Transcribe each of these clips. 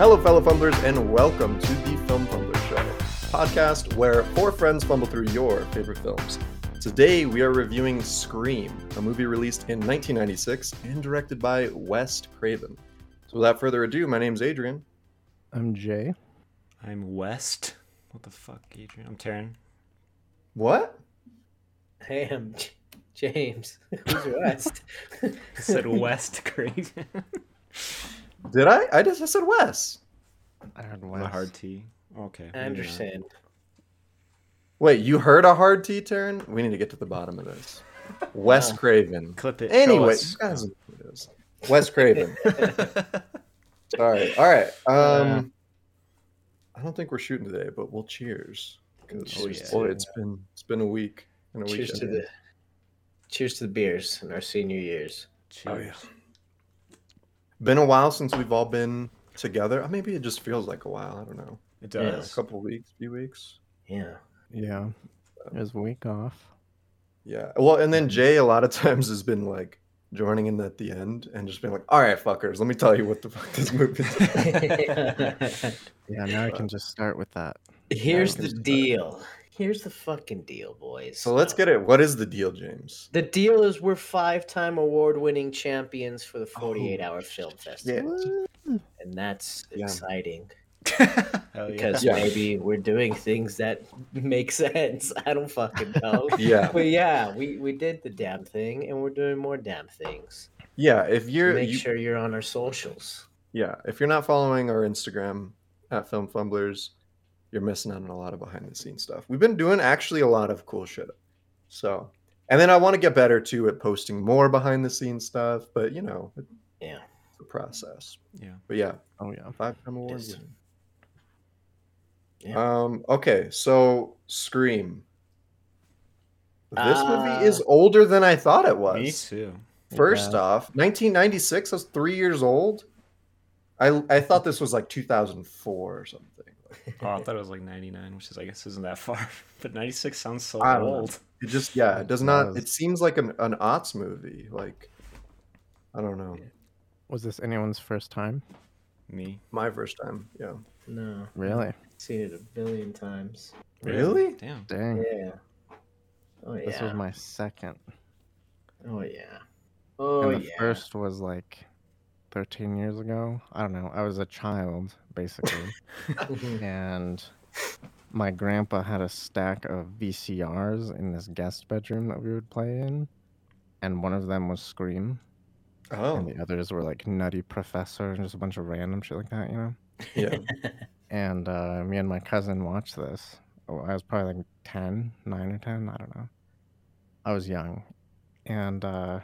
Hello, fellow fumblers, and welcome to the Film Fumbler Show, podcast where four friends fumble through your favorite films. Today, we are reviewing Scream, a movie released in 1996 and directed by Wes Craven. So, without further ado, my name's Adrian. I'm Jay. I'm West. What the fuck, Adrian? I'm Taryn. What? Hey, I'm J- James. Who's West? I said West Craven. Did I? I just I said Wes. I heard the Wes. hard T. Okay. I understand. Wait, you heard a hard T, Taryn? We need to get to the bottom of this. Wes No. Craven. Clip it. Anyway, you guys it is. Wes Craven. Sorry. All right. Um, I don't think we're shooting today, but we'll cheers. 'Cause, Oh, Cheers yeah. boy, it's been it's been a week and a week. Cheers to the cheers to the beers in our senior years. Oh, Cheers. yeah. Been a while since we've all been together. Uh, Maybe it just feels like a while. I don't know. It Yeah. A couple of weeks, few weeks. Yeah. Yeah. It was a week off. Yeah. Well, and then Jay a lot of times has been like joining in at the end and just being like, "All right, fuckers, let me tell you what the fuck this movie." is." Yeah, now I can just start with that. Here's the we can deal. Here's the fucking deal, boys. so let's get it. What is the deal, James? The deal is we're five-time award-winning champions for the 48-hour film festival, and that's Yeah. exciting because Yeah. maybe we're doing things that make sense. I don't fucking know. Yeah. But yeah, we, we did the damn thing, and we're doing more damn things. Yeah. If you're Make you, sure you're on our socials. yeah, if you're not following our Instagram at Film Fumblers, you're missing out on a lot of behind the scenes stuff. We've been doing actually a lot of cool shit. So, and then I want to get better too at posting more behind the scenes stuff, but you know, it's Yeah. a process. Yeah. But yeah, Oh yeah. five time award. Yes. winning. Yeah. Um. Okay. So Scream. This Uh, movie is older than I thought it was. Me too. First Yeah. off, 1996. I was three years old. I I thought this was like 2004 or something. Oh, I thought it was like 99, which is, I guess, isn't that far. But 96 sounds so I don't know. old. It just yeah, it does not. It seems like an an aughts movie. Like I don't know. Was this anyone's first time? Me. My first time. Yeah. No. Really? Seen it a billion times. Really? Damn. Dang. Yeah. Oh yeah. This was my second. Oh yeah. Oh and the yeah. first was like 13 years ago. I don't know. I was a child, basically. and my grandpa had a stack of VCRs in this guest bedroom that we would play in. And one of them was Scream. Oh And the others were like Nutty Professor and just a bunch of random shit like that, you know? yeah. and uh, me and my cousin watched this. Oh, I was probably like 10, 9 or 10, I don't know. I was young. And uh,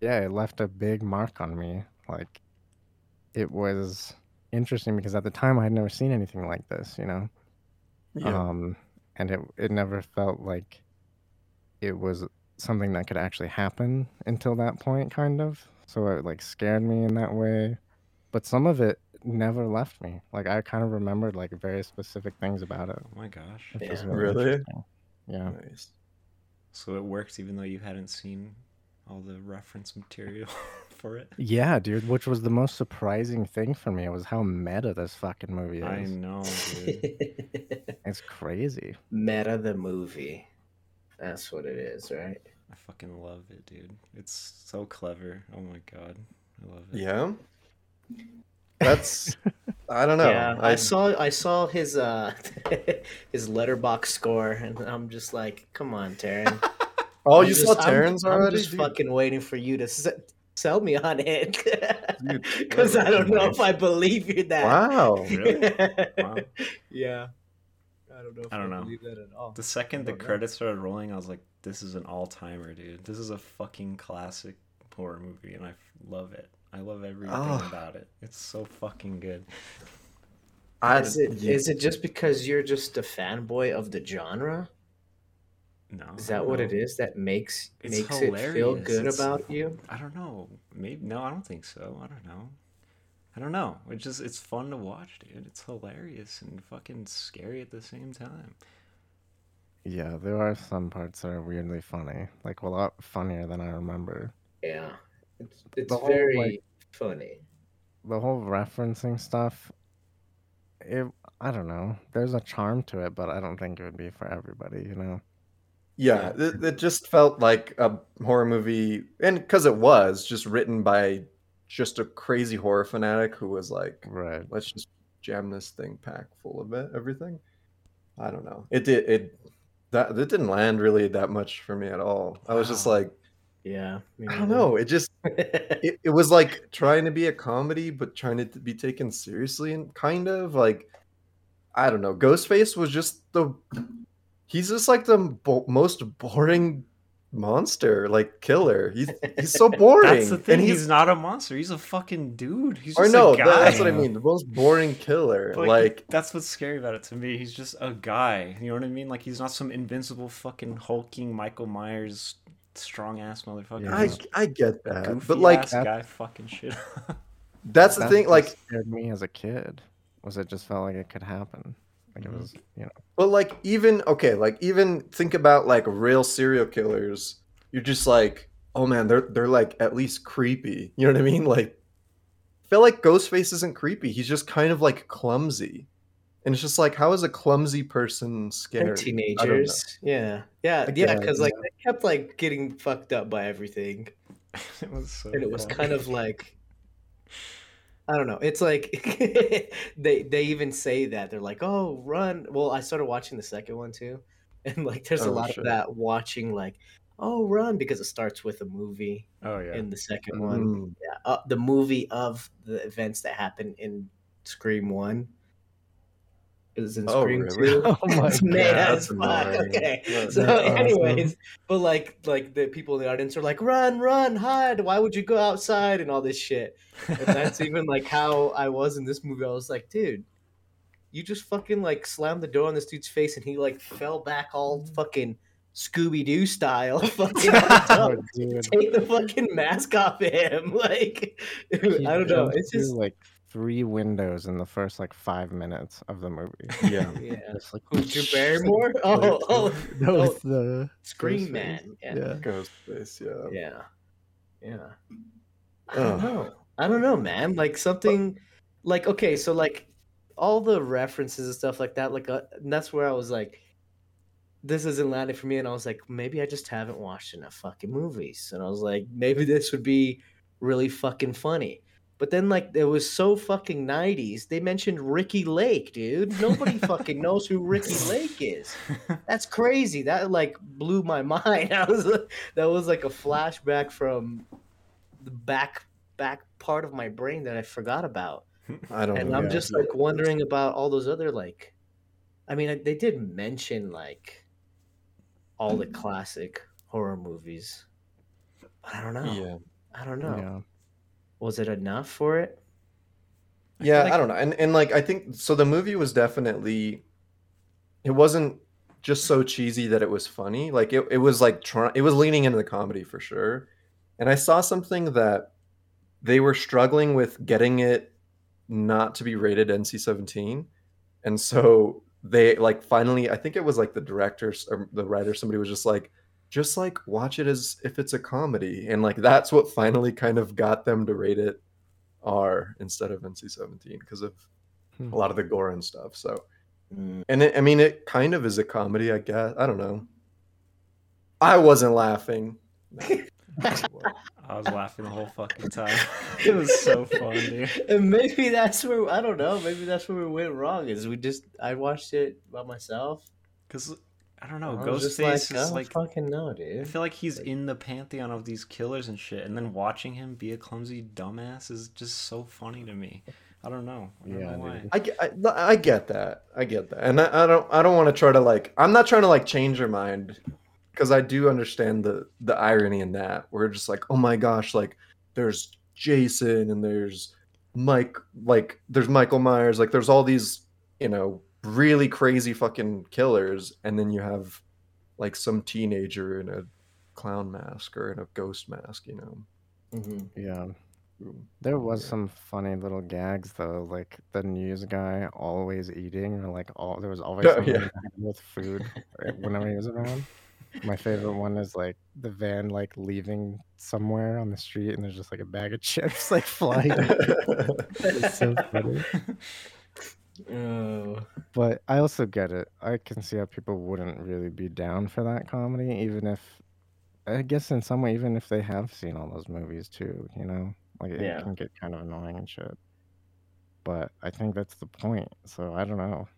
yeah, it left a big mark on me. Like, it was interesting because at the time I had never seen anything like this, you know? Yeah. Um, and it, it never felt like it was something that could actually happen until that point, kind of. So it like scared me in that way. But some of it never left me. Like I kind of remembered like very specific things about it. Oh my gosh. Which was Yeah. really, Really? interesting. Yeah. nice. So it works even though you hadn't seen all the reference material for it? Yeah, dude. Which was the most surprising thing for me was how meta this fucking movie is. I know, dude. It's crazy. Meta the movie. That's what it is, right? I fucking love it, dude. It's so clever. Oh my god. I love it. Yeah. That's I don't know. Yeah, I, saw I saw his uh his Letterboxd score, and I'm just like, come on, Taryn. Oh, I'm you just- saw I'm- Terrence I'm, already? just Dude, fucking waiting for you to s- sell me on it, because I don't know if I believe you that. Wow. Really? Wow. Yeah. I don't know. If I don't know. believe that at all. The second the know. credits started rolling, I was like, "This is an all-timer, dude. This is a fucking classic horror movie, and I f- love it. I love everything Oh. about it. It's so fucking good." I, Is it yeah. is it just because you're just a fanboy of the genre? No, Is that what it no. is that makes It's makes it feel good It's- about you? I don't know. Maybe no, I don't think so. I don't know. I don't know. It's just it's fun to watch, dude. It's hilarious and fucking scary at the same time. Yeah, there are some parts that are weirdly funny. Like a lot funnier than I remember. Yeah. It's it's The whole, very like- funny. The whole referencing stuff it. I don't know. There's a charm to it, but I don't think it would be for everybody. You know. Yeah, it, it just felt like a horror movie, and because it was just written by just a crazy horror fanatic who was like, Right. let's just jam this thing pack full of it, everything. I don't know. It did it that it didn't land really that much for me at all. I was just like, Yeah. I don't know. It just it, it was like trying to be a comedy, but trying to be taken seriously and kind of like I don't know. Ghostface was just the he's just like the bo- most boring monster, like killer. He's he's so boring. That's the thing. And He's, he's not a monster. He's a fucking dude. He's or just no, a guy. that's what I mean. The most boring killer. Like, Like, that's what's scary about it to me. He's just a guy. You know what I mean? Like he's not some invincible fucking hulking Michael Myers strong ass motherfucker. Yeah. I I get that, goofy but like ass guy fucking shit. that's the That's thing. Like scared me as a kid was it just felt like it could happen. Like Mm-hmm. it was, you know. But like even okay, like even think about like real serial killers. You're just like, oh man, they're they're like at least creepy. You know what I mean? Like I feel like Ghostface isn't creepy. He's just kind of like clumsy. And it's just like, how is a clumsy person And scary? I don't know. teenagers. Yeah. Yeah. I Yeah. Because like they kept like getting fucked up by everything. it was so and it was funny. kind of like I don't know. It's like they they even say that they're like, "Oh, run!" Well, I started watching the second one too, and like there's a Oh, lot shit. of that watching like, "Oh, run!" because it starts with a movie Oh yeah. in the second one. Mm. Yeah, uh, the movie of the events that happen in Scream One. Was in Oh, Scream really? Two. Oh my It's mad God, as fuck. Okay. That's So, awesome. anyways, but like, like the people in the audience are like, "Run, run, hide! Why would you go outside?" and all this shit. And that's even like how I was in this movie. I was like, dude, you just fucking like slammed the door on this dude's face, and he like fell back all fucking Scooby Doo style. Fucking Oh, take the fucking mask off him. Like, I don't know. It's just like three windows in the first like five minutes of the movie. Yeah. yeah. Just like Who, Drew Barrymore? Oh, oh, no, oh. it's the Scream Ghostface. Man. Yeah. yeah. Ghostface, yeah. Yeah. Yeah. I don't Ugh. know. I don't know, man. Like something like okay, so like all the references and stuff like that, like uh, and that's where I was like, this isn't landing for me, and I was like, maybe I just haven't watched enough fucking movies, and I was like, maybe this would be really fucking funny. But then, like, it was so fucking 90s. They mentioned Ricki Lake, dude. Nobody fucking knows who Ricki Lake is. That's crazy. That like blew my mind. That was that was like a flashback from the back back part of my brain that I forgot about. I don't And know. I'm yeah. just like wondering about all those other like I mean they did mention like all the classic horror movies. But I don't know. Yeah. I don't know. Yeah. Was it enough for it? I Yeah, like- I don't know. And and like I think so the movie was definitely it wasn't just so cheesy that it was funny. Like it, it was like try, it was leaning into the comedy for sure. And I saw something that they were struggling with getting it not to be rated NC-17. And so they like finally I think it was like the director or the writer somebody was just like just like watch it as if it's a comedy and like that's what finally kind of got them to rate it R instead of NC-17 because of Hmm. a lot of the gore and stuff. So, Mm. and it, I mean, it kind of is a comedy, I guess. I don't know. I wasn't laughing. No. I was laughing the whole fucking time. it was so fun, dude. And maybe that's where I don't know. Maybe that's where we went wrong. Is we just I watched it by myself. Because I don't know, I Ghostface like, is I like fucking know, I feel like he's in the pantheon of these killers and shit, and then watching him be a clumsy dumbass is just so funny to me. I don't know. I don't Yeah, know why. dude. I, get- I, I get that. I get that, and I, I don't. I don't want to try to like. I'm not trying to like change your mind because I do understand the the irony in that. We're just like, oh my gosh, like there's Jason and there's Mike, like there's Michael Myers, like there's all these, you know, really crazy fucking killers, and then you have like some teenager in a clown mask or in a ghost mask, you know. Mhm. Yeah. There was Yeah. some funny little gags though, like the news guy always eating, or like all there was always Oh, something yeah. with food whenever he was around. My favorite one is like the van like leaving somewhere on the street, and there's just like a bag of chips like flying. it's so funny. Oh. But I also get it. I can see how people wouldn't really be down for that comedy, even if, I guess in some way, even if they have seen all those movies too, you know? Like it Yeah. can get kind of annoying and shit. But I think that's the point. So I don't know.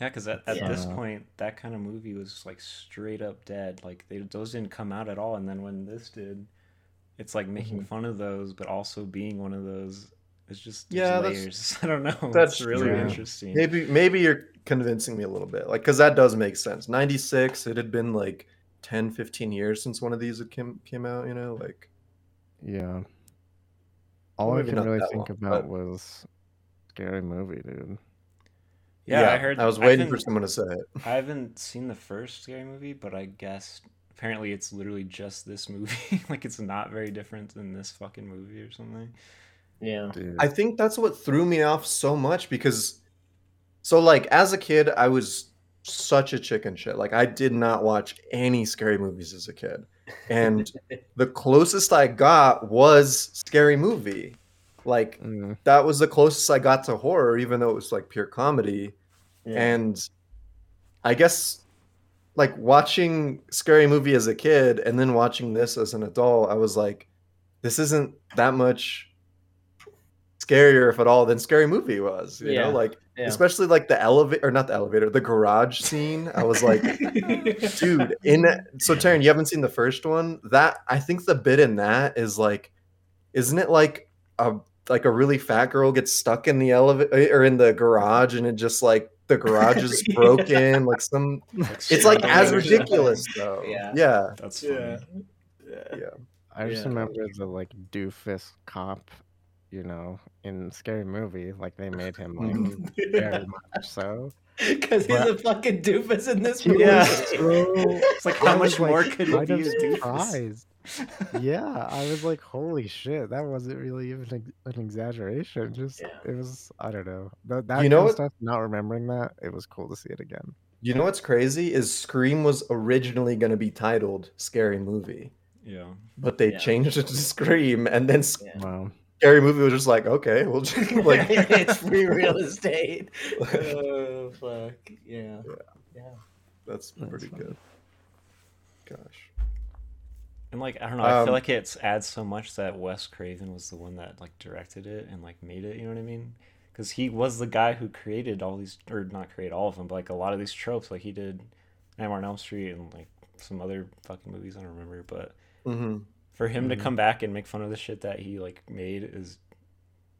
Yeah, because at, at this point, that kind of movie was like straight up dead. Like they those didn't come out at all, and then when this did, it's like making Mhm. fun of those, but also being one of those. It's just Yeah, yeah, that's- layers. I don't know. that's That's really true. interesting. Maybe maybe you're convincing me a little bit. Like cuz that does make sense. 96, it had been like 10 15 years since one of these had came came out, you know, like Yeah. All I can really think long, about but- was scary movie, dude. yeah, I heard. I was waiting haven't- for someone to say it. I haven't seen the first scary movie, but I guess apparently it's literally just this movie. like it's not very different than this fucking movie or something. Yeah. Dude. I think that's what threw me off so much because so like as a kid I was such a chicken shit. Like I did not watch any scary movies as a kid. And the closest I got was scary movie. Like Mm, that was the closest I got to horror even though it was like pure comedy. Yeah. And I guess like watching scary movie as a kid and then watching this as an adult, I was like, this isn't that much scarier, if at all, than scary movie was. You Yeah. know, like Yeah. especially like the elevator or not the elevator, the garage scene. I was like, dude, in so Taryn, you haven't seen the first one. That I think the bit in that is like, isn't it like a like a really fat girl gets stuck in the elevator eh, or in the garage and it just like the garage is broken, like some it's like as up- ridiculous though. Yeah. Yeah. That's funny. Yeah. Yeah. I just Yeah. remember the like doofus cop, you know, in scary movie. Like they made him like very much so. Because he's a fucking doofus in this movie. Yeah. So It's like how was, much more like, could it kind be a doofus? yeah, I was like, holy shit, that wasn't really even ex- an exaggeration. Just Yeah. it was, I don't know. That, that You know what- stuff. Not remembering that, it was cool to see it again. You know what's crazy is Scream was originally going to be titled Scary Movie, Yeah. but they Yeah. changed it to Scream, and then Yeah. Wow. Scary Movie was just like, okay, we'll just like, it's free real estate. oh fuck. Yeah. Yeah. that's That's pretty funny. good. Gosh, And like I don't know, I Um, feel like it adds so much that Wes Craven was the one that like directed it and like made it. You know what I mean? Because he was the guy who created all these, or not create all of them, but like a lot of these tropes. Like he did Nightmare on Elm Street and like some other fucking movies I don't remember. But hmm for him to Mhm. come back and make fun of the shit that he like made is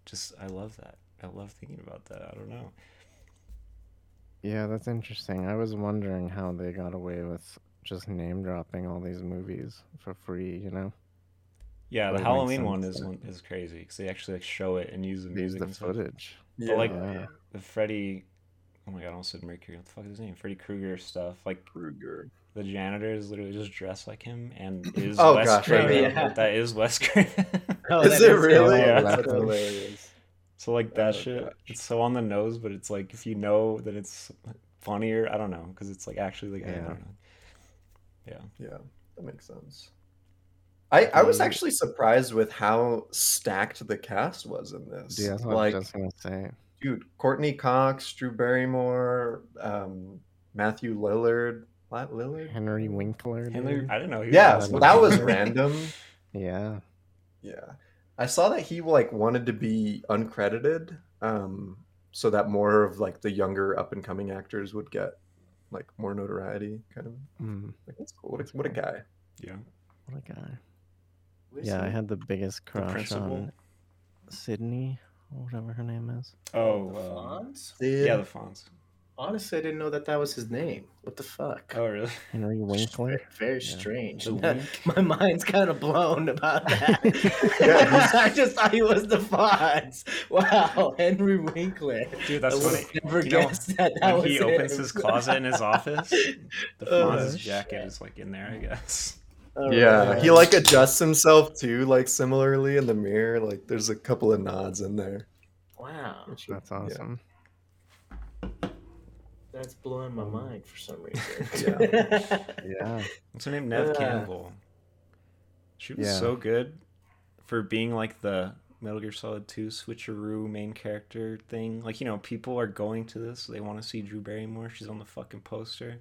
just I love that. I love thinking about that. I don't know. Yeah, that's interesting. I was wondering how they got away with just name dropping all these movies for free. You know, Yeah, the Halloween one is one is crazy because they actually like show it and use the use music the and stuff. footage. yeah, like- Yeah. The Freddy, oh my god, I almost said Mercury. What the fuck is his name? Freddy Krueger stuff. Like Krueger. The janitor is literally just dressed like him and is Oh, Wes gosh, Craven. oh, yeah. That is Wes Craven. Oh, Is that it really? Yeah. That's hilarious. so like that Oh, shit, gosh. it's so on the nose, but it's like if you know that it's funnier, I don't know, because it's like actually like I Yeah. don't know. Yeah. Yeah, that makes sense. I, I was actually surprised with how stacked the cast was in this. Yeah, that's what like, I was just gonna say. dude, Courteney Cox, Drew Barrymore, um, Matthew Lillard, what Lillard? Henry Winkler. Henry. I didn't know. He was Yeah, in so that was random. Yeah. Yeah, I saw that he like wanted to be uncredited, um, so that more of like the younger up and coming actors would get like more notoriety. Kind of Mm, like that's cool. What a, what a guy. Yeah. what a guy. Was Yeah, I had the biggest crush principal? on Sidney, whatever her name is. Oh, the um, Fonz? yeah, the Fonz. Honestly, I didn't know that that was his name. What the fuck? Oh, really? Henry Winkler. Very Yeah. strange. The That- wink? my mind's kind of blown about that. Yeah, I just thought he was the Fonz. Wow, Henry Winkler. Dude, that's I funny. Never You know, that that when was he opens him. his closet in his office, the Oh, Fonz's shit. jacket is like in there, I guess. All Yeah, right. he like adjusts himself too, like similarly in the mirror. Like there's a couple of nods in there. Wow, which- That's yeah. Awesome. that's blowing my mind for some reason. Yeah. yeah. What's her name? Neve Uh, Campbell. She was Yeah. so good for being like the Metal Gear Solid 2 switcheroo main character thing. Like, you know, people are going to this. They want to see Drew Barrymore. She's on the fucking poster. And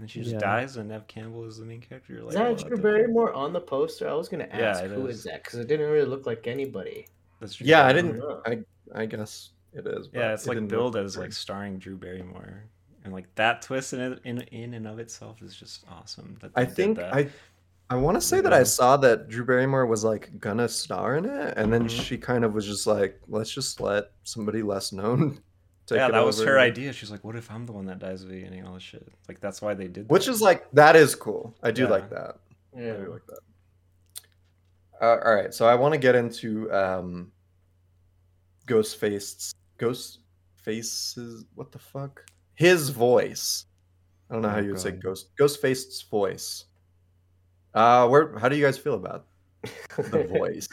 then she just Yeah. dies, and Neve Campbell is the main character. You're Is that Drew? Barrymore on the poster? I was gonna Yeah, ask it who is. is that because it didn't really look like anybody. That's Drew Yeah, I didn't. I I guess it is. but Yeah, it's it like didn't billed as like starring Drew Barrymore, and like that twist in it, in in and of itself is just awesome. That I think that. I I want to say that I saw that Drew Barrymore was like gonna star in it, and then Mhm. she kind of was just like, let's just let somebody less known. Take yeah, it that was over." her idea. She's like, "What if I'm the one that dies at the beginning?" All this shit. Like that's why they did. Which that. is like that is cool. I do Yeah. like that. I Yeah. do like that. Uh, all right, so I want to get into um, Ghostface's Ghost Faces. What the fuck? His voice. I don't know how Oh, you would say God. Ghost Ghostface's voice. Uh, where? How do you guys feel about the voice?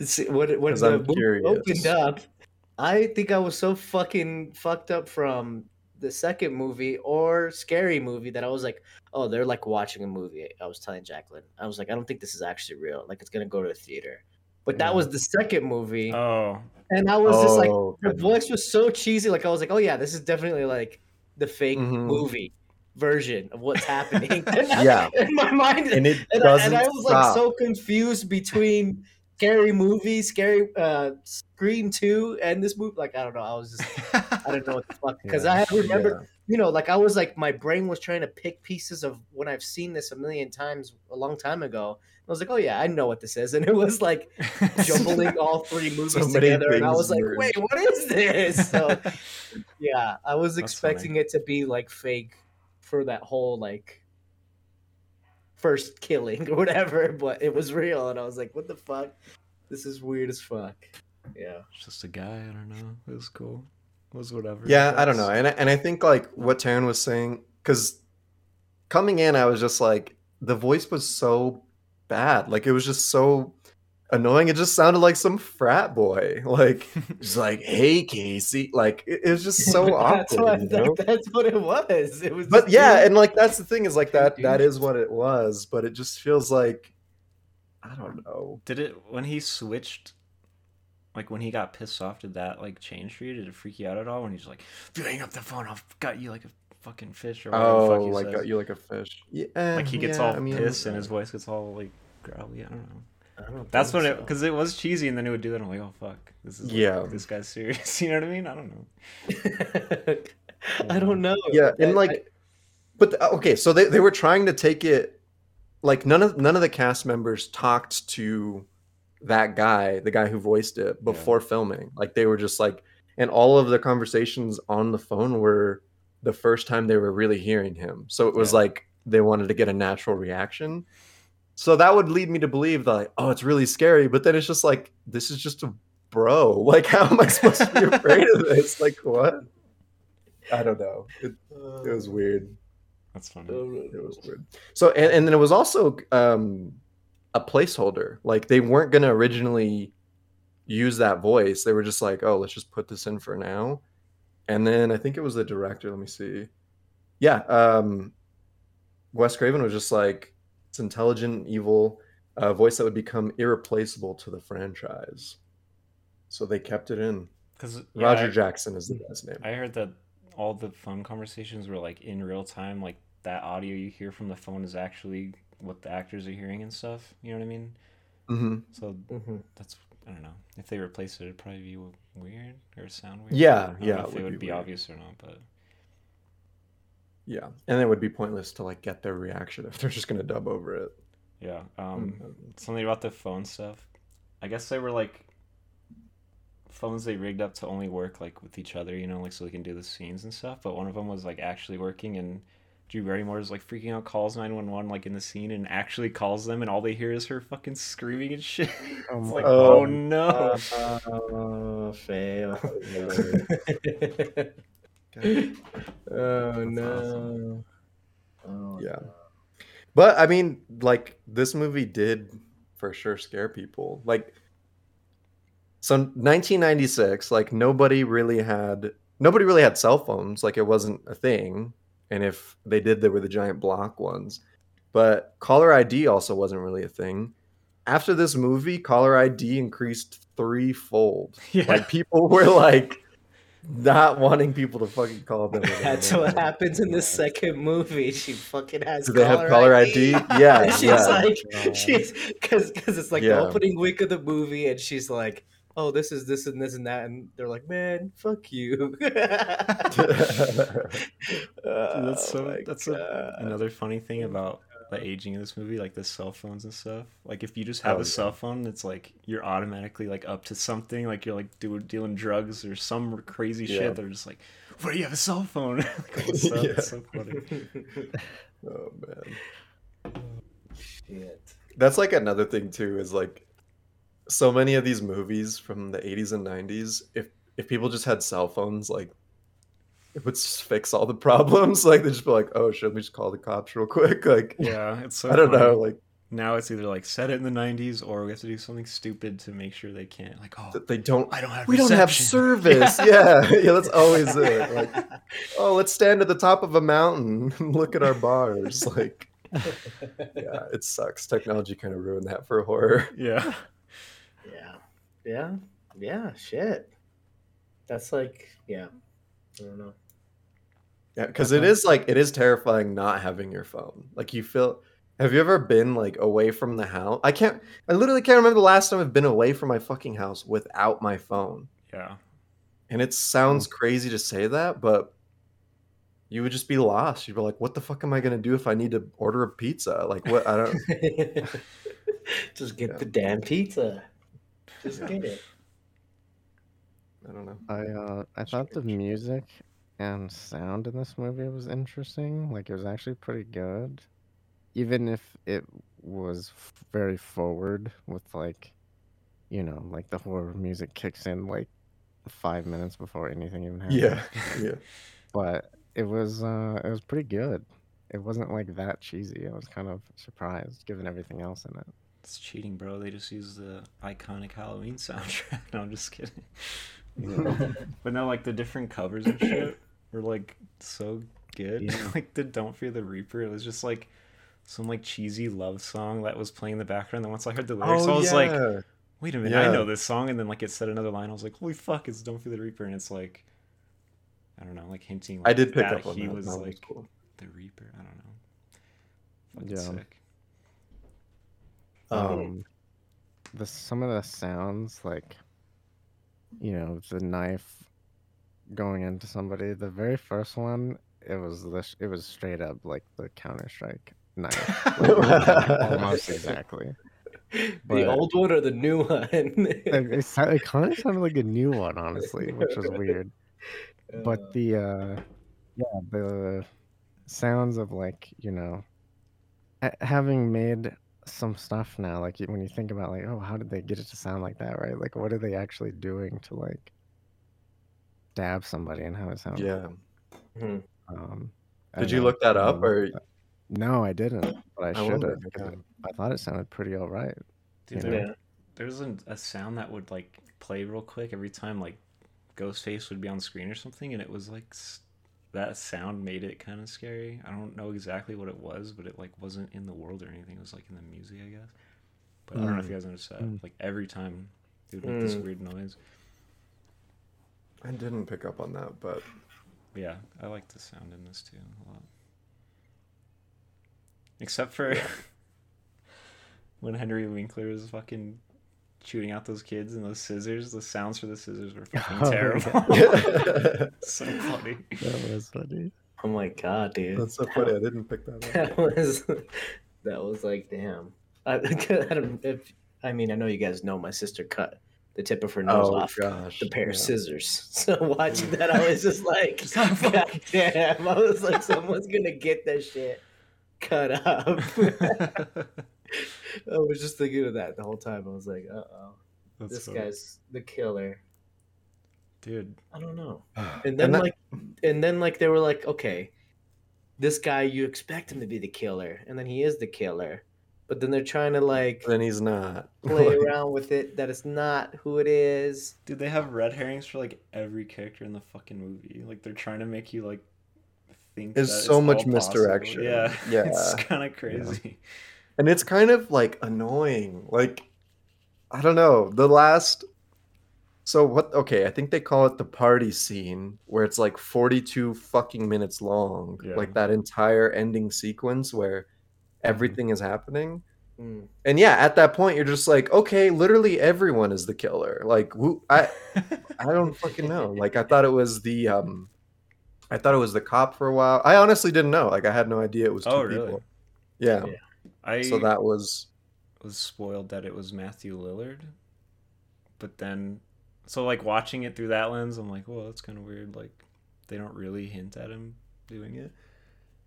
See, 'Cause the I'm curious. opened up, I think I was so fucking fucked up from the second movie or scary movie that I was like, oh, they're like watching a movie. I was telling Jacqueline, I was like, I don't think this is actually real. Like it's gonna go to a theater. But that Yeah. was the second movie, Oh, and I was just like, Oh, the voice was so cheesy. Like I was like, oh yeah, this is definitely like the fake Mhm. movie version of what's happening. Yeah. in my mind, and it and, I, doesn't and I was stop. like so confused between scary movie, scary uh Scream Two, and this movie. Like I don't know. I was just I don't know what the fuck because Yeah. I had remembered. Yeah. You know, like I was like my brain was trying to pick pieces of when I've seen this a million times a long time ago. I was like, oh yeah, I know what this is, and it was like jumbling all three movies So together, and I was like, wait, what is this? So yeah, I was That's expecting it to be like fake for that whole like first killing or whatever, but it was real, and I was like, what the fuck? This is weird as fuck. Yeah. It's just a guy. I don't know. It was cool. It was whatever. Yeah, I don't know, and I- and I think like what Taryn was saying, because coming in, I was just like the voice was so bad, like it was just so annoying. It just sounded like some frat boy, like just like, "Hey, Casey," like it, it was just so that's awkward. what know? that's what it was. It was. But yeah, and like that's the thing is like that Dude. that is what it was, but it just feels like I don't know. Did it when he switched? Like when he got pissed off, did that like change for you? Did it freak you out at all? When he's like, "If you hang up the phone, I've got you like a fucking fish," or whatever the Oh, fuck he like says. got you like a fish. Yeah, like he gets yeah, all I mean, pissed and his uh, voice gets all like growly. I don't know. I don't That's think when it because it was cheesy, and then it would do that. I'm like, oh fuck, this is like, Yeah. this guy's serious. You know what I mean? I don't know. I don't know. Yeah, I- and like, but the- oh, okay, so they, they were trying to take it like none of none of the cast members talked to that guy, the guy who voiced it before filming. Like they were just like, and all of the conversations on the phone were the first time they were really hearing him. So it was Yeah. like they wanted to get a natural reaction. So that would lead me to believe that, like, oh, it's really scary. But then it's just like, this is just a bro. Like, how am I supposed to be afraid of this? Like, what? I don't know. It, it was weird. That's funny. It was weird. So and, and then it was also um a placeholder. Like they weren't gonna originally use that voice. They were just like, oh, let's just put this in for now. And then I think it was the director. Let me see. Yeah, um Wes Craven was just like it's intelligent, evil, a voice that would become irreplaceable to the franchise. So they kept it in. Because Roger Jackson is the guy's name. I heard that all the phone conversations were like in real time. Like that audio you hear from the phone is actually what the actors are hearing and stuff. You know what I mean? hmm So Mhm. that's I don't know. If they replaced it, it'd probably be weird or sound weird. Yeah, I don't know yeah, If it it would would be be obvious or not, but Yeah. And it would be pointless to like get their reaction if they're just gonna dub over it. yeah. Um, Mhm. something about the phone stuff. I guess they were like phones they rigged up to only work like with each other, you know, like so they can do the scenes and stuff. But one of them was like actually working, and Drew Barrymore is like freaking out, calls nine one one like in the scene, and actually calls them, and all they hear is her fucking screaming and shit. Oh like, Oh. oh no. Oh, fail. Okay. oh no. Oh, Yeah. But I mean, like this movie did for sure scare people. Like so 1996, like nobody really had nobody really had cell phones, like it wasn't a thing. And if they did, they were the giant block ones. But caller ID also wasn't really a thing. after this movie, caller ID increased threefold. Yeah. Like people were like not wanting people to fucking call them. That's what happens in the second movie. She fucking has. Do they have caller ID? Yeah, And she's yeah. like, God. Uh, she's because because it's like Yeah. the opening week of the movie, and she's like, "Oh, this is this and this and that," and they're like, "Man, fuck you." Oh Dude, that's so Oh that's a, another funny thing about the aging of this movie, like the cell phones and stuff. Like if you just have Oh, a yeah. cell phone, it's like you're automatically like up to something. Like you're like doing dealing drugs or some crazy Yeah. shit. They're just like, "Where do you have a cell phone?" like all this stuff. Yeah. It's so funny. oh man. Shit. That's like another thing too, is like so many of these movies from the 80s and 90s, if if people just had cell phones, like it would fix all the problems. Like they'd just be like, oh, should we just call the cops real quick? Like Yeah, it's so. I don't funny. know, like Now it's either like set it in the '90s or we have to do something stupid to make sure they can't. Like, oh, they don't I don't have. we don't have service. Yeah. yeah, that's always it. Like, oh, let's stand at the top of a mountain and look at our bars. Like, yeah, it sucks. Technology kind of ruined that for a horror. Yeah. Yeah. Yeah. Yeah. Shit. That's like, yeah. I don't know. Yeah, because it is like it is terrifying not having your phone. Like you feel. Have you ever been like away from the house? I can't. I literally can't remember the last time I've been away from my fucking house without my phone. Yeah. And it sounds crazy to say that, but you would just be lost. You'd be like, "What the fuck am I gonna do if I need to order a pizza? Like, what? I don't." Just get Yeah. the damn pizza. Just get it. I don't know. I uh I thought the music and sound in this movie was interesting. Like it was actually pretty good, even if it was f- very forward with like, you know, like the horror music kicks in like five minutes before anything even happens. Yeah, yeah. but it was uh it was pretty good. It wasn't like that cheesy. I was kind of surprised given everything else in it. It's cheating, bro. They just use the iconic Halloween soundtrack. No, I'm just kidding. but no, like the different covers and shit were like so good. Yeah. like the Don't Fear the Reaper, it was just like some like cheesy love song that was playing in the background. Then once I heard the lyrics, I was like, wait a minute, I know this song. And then like it said another line. I was like, holy fuck, it's Don't Fear the Reaper. And it's like, I don't know, like hinting. Like, I did pick that up on he that. was That was like cool. the Reaper. I don't know. Fucking Yeah. sick. Um, um the some of the sounds like you know the knife going into somebody the very first one it was the sh- it was straight up like the Counter-Strike knife. Almost exactly. The old one or the new one? it, it, it kind of sounded like a new one honestly which was weird. But the uh yeah the sounds of like you know having made some stuff now like when you think about like oh how did they get it to sound like that right? Like what are they actually doing to like stab somebody and how it sounds Yeah. Mhm. um Did you know, look that up, don't or no i didn't but i I should have yeah. i thought it sounded pretty all right Dude, there, know? Yeah. there's an, a sound that would like play real quick every time like Ghostface would be on screen or something, and it was like that sound made it kind of scary. I don't know exactly what it was, but it like wasn't in the world or anything. It was like in the music, I guess. But I don't know if you guys noticed that. Mm. Like every time, they would make this Mm. weird noise. I didn't pick up on that, but But yeah, I like the sound in this too a lot. Except for when Henry Winkler was fucking shooting out those kids and those scissors. The sounds for the scissors were fucking Oh, terrible. so funny. that was funny Oh my god, dude. that's so funny. I didn't pick that up. That was that was like damn. I, I don't if I mean I know you guys know my sister cut the tip of her nose Oh off gosh, the pair yeah. of scissors. So watching that, I was just like, God damn! I was like, someone's gonna get that shit cut up. I was just thinking of that the whole time. I was like, uh oh, this funny. guy's the killer. dude. I don't know. And And then that- like, and then like they were like, okay, this guy you expect him to be the killer, and then he is the killer, but then they're trying to like then he's not. play around with it that it's not who it is. Dude, they have red herrings for like every character in the fucking movie. Like they're trying to make you like think There's so it's much all possible. misdirection. Yeah, Yeah. it's kind of crazy. and it's kind of like annoying. Like I don't know. The last so what okay, I think they call it the party scene where it's like 42 fucking minutes long. Yeah. Like that entire ending sequence where everything is happening. Mm. And yeah, at that point you're just like, okay, literally everyone is the killer. Like who I I don't fucking know. Like I thought it was the um I thought it was the cop for a while. I honestly didn't know. Like I had no idea it was two Oh, really? people. Yeah. Yeah. I So that was was spoiled that it was Matthew Lillard, but then, so like watching it through that lens, I'm like, well, that's kind of weird. Like, they don't really hint at him doing it.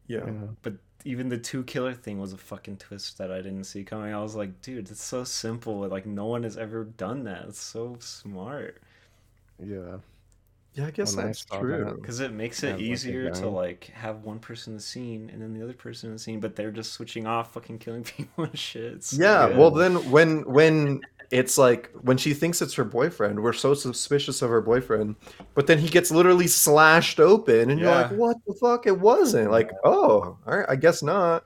Yeah. Yeah. But even the two killer thing was a fucking twist that I didn't see coming. I was like, dude, it's so simple. Like, no one has ever done that. It's so smart Yeah. Yeah, I guess When that's saw true. that- because it makes it like easier to like have one person in the scene and then the other person in the scene, but they're just switching off, fucking killing people and shit. It's so Yeah, good. well then when when it's like when she thinks it's her boyfriend, we're so suspicious of her boyfriend, but then he gets literally slashed open and you're like, "What the fuck? It wasn't." Like, "Oh, all right, I guess not."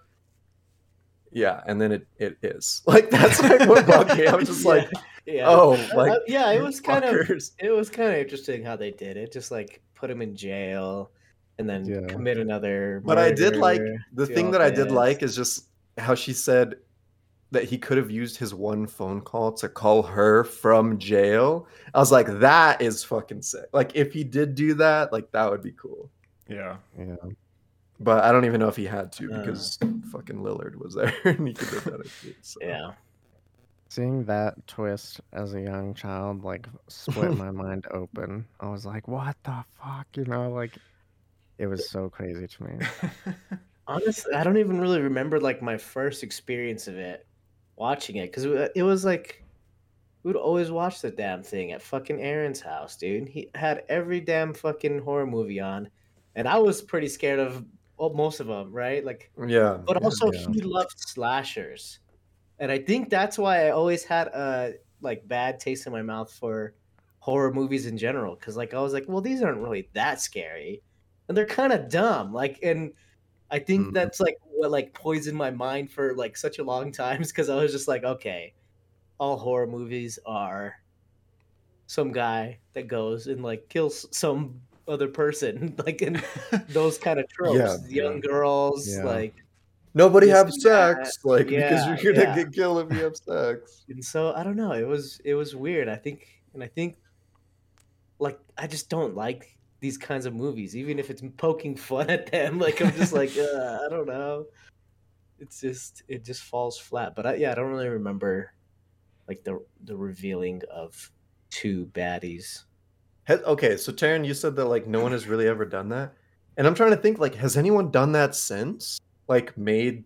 Yeah, and then it it is. Like that's like what bugged me. I was just like, yeah. "Oh, like uh, yeah, it was kind of it was kind of interesting how they did it. Just like put him in jail and then Yeah. commit another. But I did like the thing that I did like is just how she said that he could have used his one phone call to call her from jail. I was like, that is fucking sick. Like if he did do that, like that would be cool. yeah. Yeah. But I don't even know if he had to Uh. because fucking Lillard was there and he could have done it too. So. Yeah. Seeing that twist as a young child like split my mind open. I was like, "What the fuck?" You know, like it was so crazy to me. Honestly, I don't even really remember like my first experience of it, watching it, because it was like we would always watch the damn thing at fucking Aaron's house, dude. He had every damn fucking horror movie on, and I was pretty scared of well, most of them, right? Like, Yeah. but also yeah. he loved slashers, and I think that's why I always had a like bad taste in my mouth for horror movies in general, because like I was like, well, these aren't really that scary, and they're kind of dumb, like and. I think Mhm. that's like what like poisoned my mind for like such a long time because I was just like, okay, all horror movies are some guy that goes and like kills some other person, like in those kind of tropes. Yeah. Young girls, Yeah. like Nobody have and that. sex, like because you're gonna yeah. get killed if you have sex. and so I don't know. It was it was weird. I think, and I think, like I just don't like these kinds of movies, even if it's poking fun at them. Like I'm just like, uh, I don't know. It's just it just falls flat. But I, yeah, I don't really remember like the the revealing of two baddies. Okay, so Taryn, you said that like no one has really ever done that, and I'm trying to think like has anyone done that since? Like made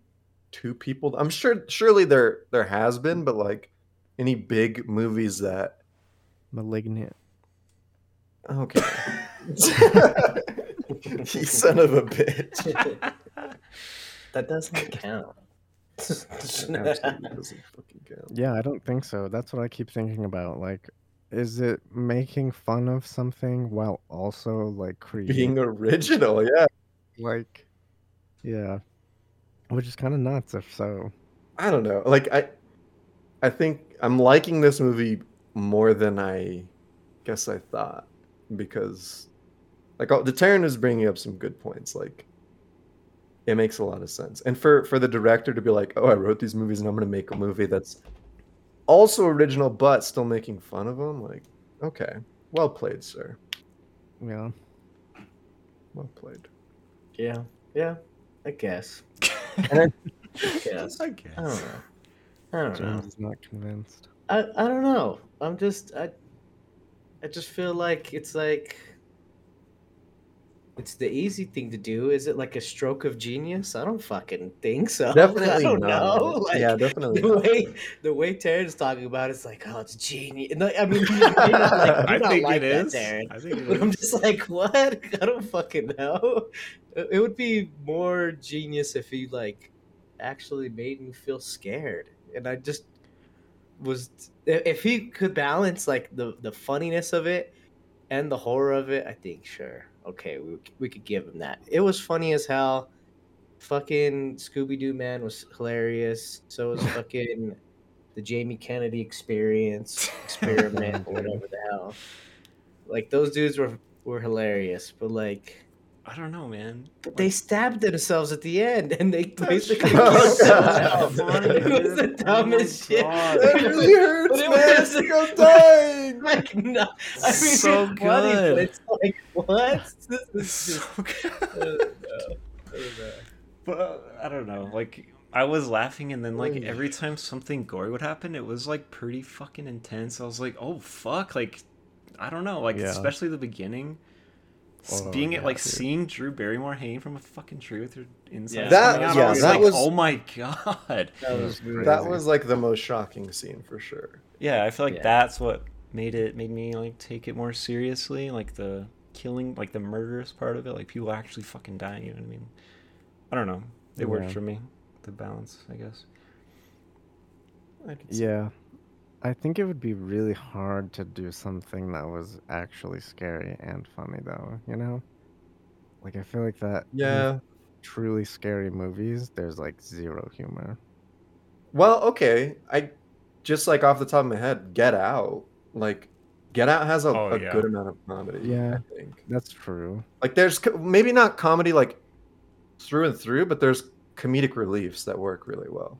two people? I'm sure, surely there there has been, but like any big movies that Malignant. Okay, you son of a bitch. that doesn't count. Doesn't count. Yeah, I don't think so. That's what I keep thinking about. Like, is it making fun of something while also like creating Being original, yeah. like, yeah, which is kind of nuts if so. I don't know. Like I I think I'm liking this movie more than I guess I thought because like oh, the Taryn is bringing up some good points like it makes a lot of sense. And for for the director to be like, "Oh, I wrote these movies and I'm going to make a movie that's also original but still making fun of them." Like, okay. Well played, sir. Yeah, Well played. yeah, yeah, I guess. And Yes. I guess. I don't know. I don't know. James is not convinced. I, I don't know. I'm just I I just feel like it's like it's the easy thing to do. Is it like a stroke of genius? I don't fucking think so. Definitely I don't not. know. Like, yeah, definitely. the not. way the way Taryn's talking about it's like, oh, it's genius. No, I mean, you may not like, I not think like it that, is. Taryn. I think it But I'm just like, what? I don't fucking know. It it would be more genius if he like actually made me feel scared, and I just was. If he could balance like the the funniness of it and the horror of it, I think sure, okay, we we could give him that. It was funny as hell fucking Scooby Doo man was hilarious. So was fucking the Jamie Kennedy experience experiment or whatever the hell. Like those dudes were were hilarious, but like I don't know, man. but they stabbed themselves at the end and they oh, basically Oh, killed God. Oh, themselves. It was the oh, dumbest shit. God. That really hurts, But it man. was- I'm dying. Like no, I mean So it's funny, good. but it's like what? This is so good. I don't know. I don't know. But I don't know. Like I was laughing, and then like every time something gory would happen, it was like pretty fucking intense. I was like, oh fuck, like I don't know, like Yeah. especially the beginning. Oh, S- Oh, being it yeah, like dude. seeing Drew Barrymore hanging from a fucking tree with her inside Yeah. That- coming out, yeah, I was that like, was- oh my god. That was Crazy. That was like the most shocking scene for sure. Yeah, I feel like Yeah. that's what made it made me like take it more seriously, like the killing, like the murderous part of it, like people actually fucking dying. You know what I mean? I don't know. It worked for me. The balance, I guess. I could see- Yeah. I think it would be really hard to do something that was actually scary and funny, though, you know? Like, I feel like that. Yeah. Truly scary movies, there's like zero humor. Well, okay. I just like off the top of my head, Get Out. Like, Get Out has a, Oh, a yeah. good amount of comedy. Yeah. I think. That's true. Like, there's co- maybe not comedy like through and through, but there's comedic reliefs that work really well.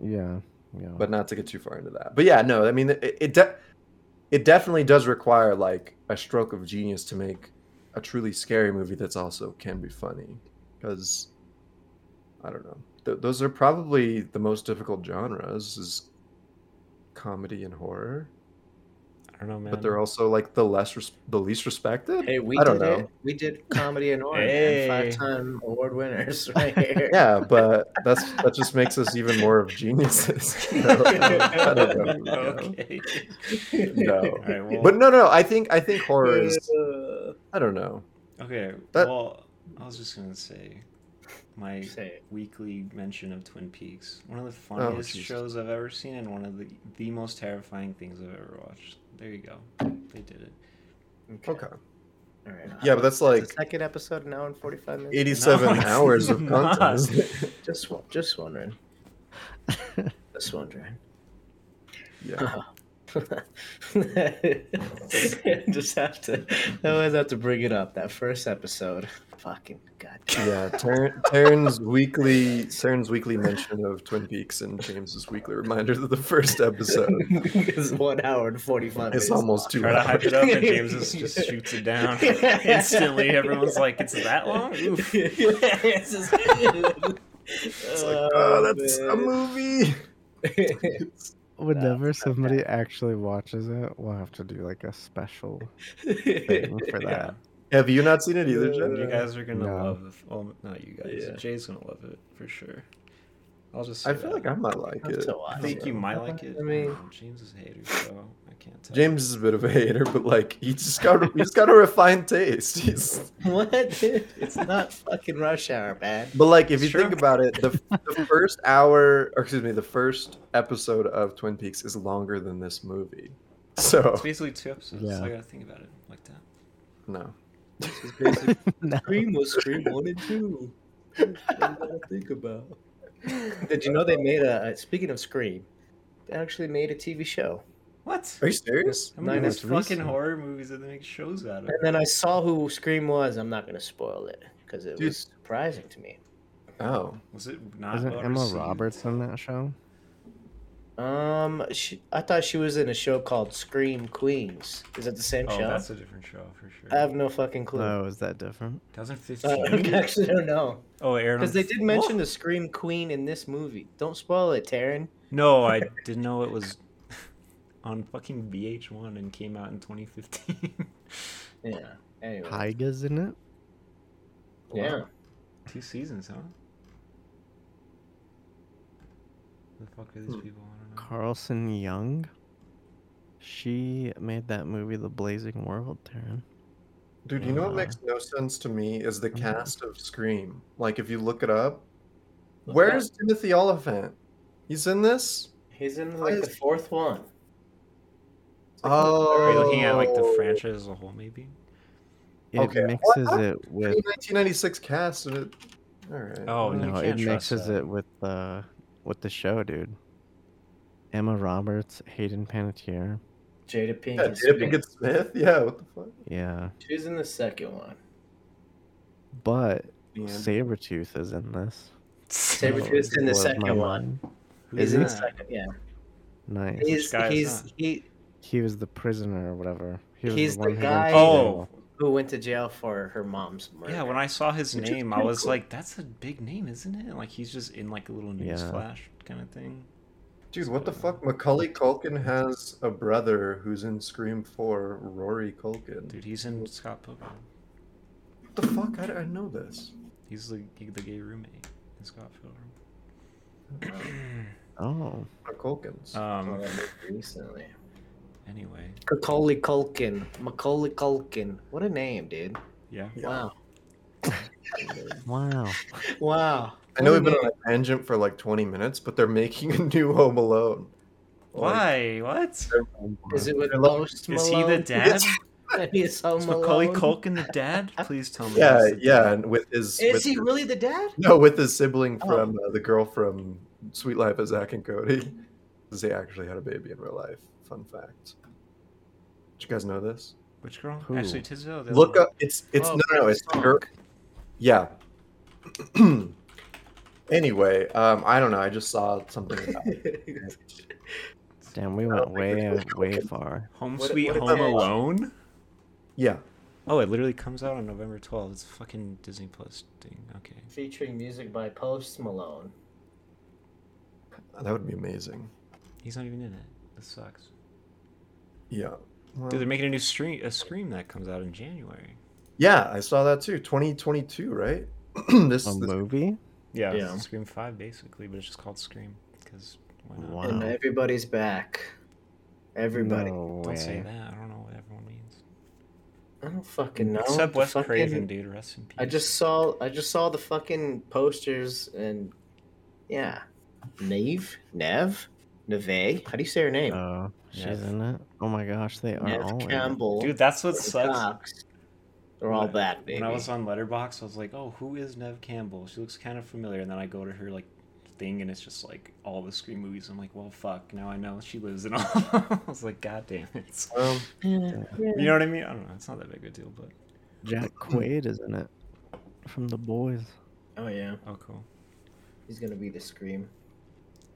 Yeah. Yeah. But not to get too far into that. But yeah, no. I mean, it it, de- it definitely does require like a stroke of genius to make a truly scary movie that's also can be funny. Because I don't know. Th- those are probably the most difficult genres is comedy and horror. I don't know, man. but they're also like the less res- the least respected. Hey, we I don't did know. it. We did comedy and horror. Hey. Five-time award winners right here. Yeah, but that's that just makes us even more of geniuses. you? I don't know. okay. No. Alright, well, But no, no, I think I think horror is. Uh, I don't know. okay. that- Well, I was just gonna say my Say weekly mention of Twin Peaks. One of the Oh, funniest Jesus. shows I've ever seen, and one of the the most terrifying things I've ever watched. There you go. They did it. Okay, All right. Yeah, but that's like the second episode, an hour and forty-five minutes. eighty-seven No, hours of not. content. Just, wa- just wondering. Just wondering. yeah. just have to. I always have to bring it up. That first episode. Fucking god. Yeah, Ter- Taryn's weekly Taryn's weekly mention of Twin Peaks and James's weekly reminder that the first episode is one hour and forty-five. is minutes almost two Try to hype it up, and James just shoots it down instantly. Everyone's like, "It's that long?" Oof. it's just- It's like, oh, that's a movie. Whenever it's not somebody actually watches it, we'll have to do like a special thing for Yeah. that. Have you not seen it either, Jen? You guys are gonna No. love the. f- Well, not you guys. Yeah. Jay's gonna love it for sure. I'll just. I feel that. like I might like it. I think it. you might like it. I mean, um, James is a hater, so I can't tell. James is a bit of a hater, but like he just got he just got a refined taste. He's, what? It's not fucking rush hour, man. but like if you true. think about it, the, the first hour, or excuse me, the first episode of Twin Peaks is longer than this movie. So It's basically two episodes. Yeah. So I gotta think about it like that. no, This is basically no. Scream was Scream one and two. What you gotta think about. Did you know they made a? uh, Speaking of Scream, they actually made a TV show. What? are you serious? How many Nine of is fucking recent. horror movies that they make shows out of? And then I saw who Scream was. I'm not gonna spoil it because it Dude. was surprising to me. Oh, Was it not? Isn't Emma received? Roberts in that show? Um, she, I thought she was in a show called Scream Queens. Is that the same Oh, show? that's a different show for sure. I have no fucking clue. Oh, is that different? Uh, 2015. I actually don't know oh, Aaron. because they did mention the Scream Queen in this movie. Don't spoil it, Taryn. No, I didn't know it was on fucking VH1 and came out in 2015. Yeah. Anyway. Tyga's in it? Yeah. Two seasons, huh? The fuck are these Hmm. people? I don't know. Carlson Young? She made that movie The Blazing World, Taryn. dude, you know what Uh, makes no sense to me is the Mhm. cast of Scream. Like if you look it up, Look where's Timothy Olyphant? He's in this. He's in like the fourth one. Oh, Are you looking at like the franchise as a whole, maybe? It Okay, mixes what? it with 1996 cast and it All right. Oh, well, no, it mixes that. it with the with the show, dude. Emma Roberts, Hayden Panettiere. Jada yeah, Pinkett Jada Smith. Pinkett Smith. Yeah, what the fuck? Yeah, She's in the second one. but Yeah. Sabretooth is in this. Sabretooth's in the second my one. mind. Who Is is in the second, yeah. Nice. He's guy he's he He was the prisoner or whatever. He was He's the the one who guy- went to Oh. jail. who went to jail for her mom's murder. Yeah, when I saw his Which name, I was cool. like, "That's a big name, isn't it?" Like he's just in like a little news Yeah. flash kind of thing. Dude, what the fuck? Macaulay Culkin has a brother who's in Scream 4, Rory Culkin. Dude, he's in Scott Pilgrim. What the fuck? How I, I know this. He's the the gay roommate in Scott Pilgrim. Oh, Culkins. Um. recently. Anyway, Macaulay Culkin. Macaulay Culkin. What a name, dude. yeah. Yeah. Wow. wow. Wow. I know we've been on a tangent for like 20 minutes, but they're making a new Home Alone. Like, Why? What? Is it with I love- Post Is he the dad? And he's Home Is Macaulay Alone? Culkin the dad? Please tell me. Yeah, yeah, and with his. Is with he his- really the dad? No, with his sibling Oh. from uh, the girl from Suite Life of Zack and Cody. Because they actually had a baby in real life. Fun fact. Did you guys know this? Which girl? Who? Ashley Tisdale. Look one? up. It's it's Oh, no no. no it's the girl. Yeah. anyway, um, I don't know. I just saw something about it. Damn, we went way, way far. Home What- Sweet what Home about- Alone. Yeah. Oh, it literally comes out on November 12th. It's a fucking Disney Plus thing. Okay. Featuring music by Post Malone. That would be amazing. He's not even in it. This sucks. Yeah. Well, Dude, they're making a new stream, a Scream that comes out in January. yeah, I saw that too. 2022, right? this, A this movie? Yeah, it's Yeah. Scream 5 basically, but it's just called Scream because why not? Wow. And everybody's back. Everybody. No Don't say that. I don't know what everyone means. I don't fucking know. Except The Wes fucking- Craven, dude. Rest in peace. I just saw I just saw the fucking posters and yeah. Neve? Nev? Neve? How do you say her name? Oh, she's Nev. in it. Oh my gosh, they are Nev all in it. Campbell. Dude, that's what sucks. Cox. They're all When I- back, baby. When I was on Letterboxd, I was like, "Oh, who is Nev Campbell? She looks kind of familiar." And then I go to her like thing, and it's just like all the Scream movies. I'm like, "Well, fuck." Now I know she lives in all. Of them. I was like, "God damn it!" um, Yeah, You know what I mean? I don't know. It's not that big a deal, but Jack Quaid is in it from The Boys. Oh yeah. oh, cool. He's gonna be the scream.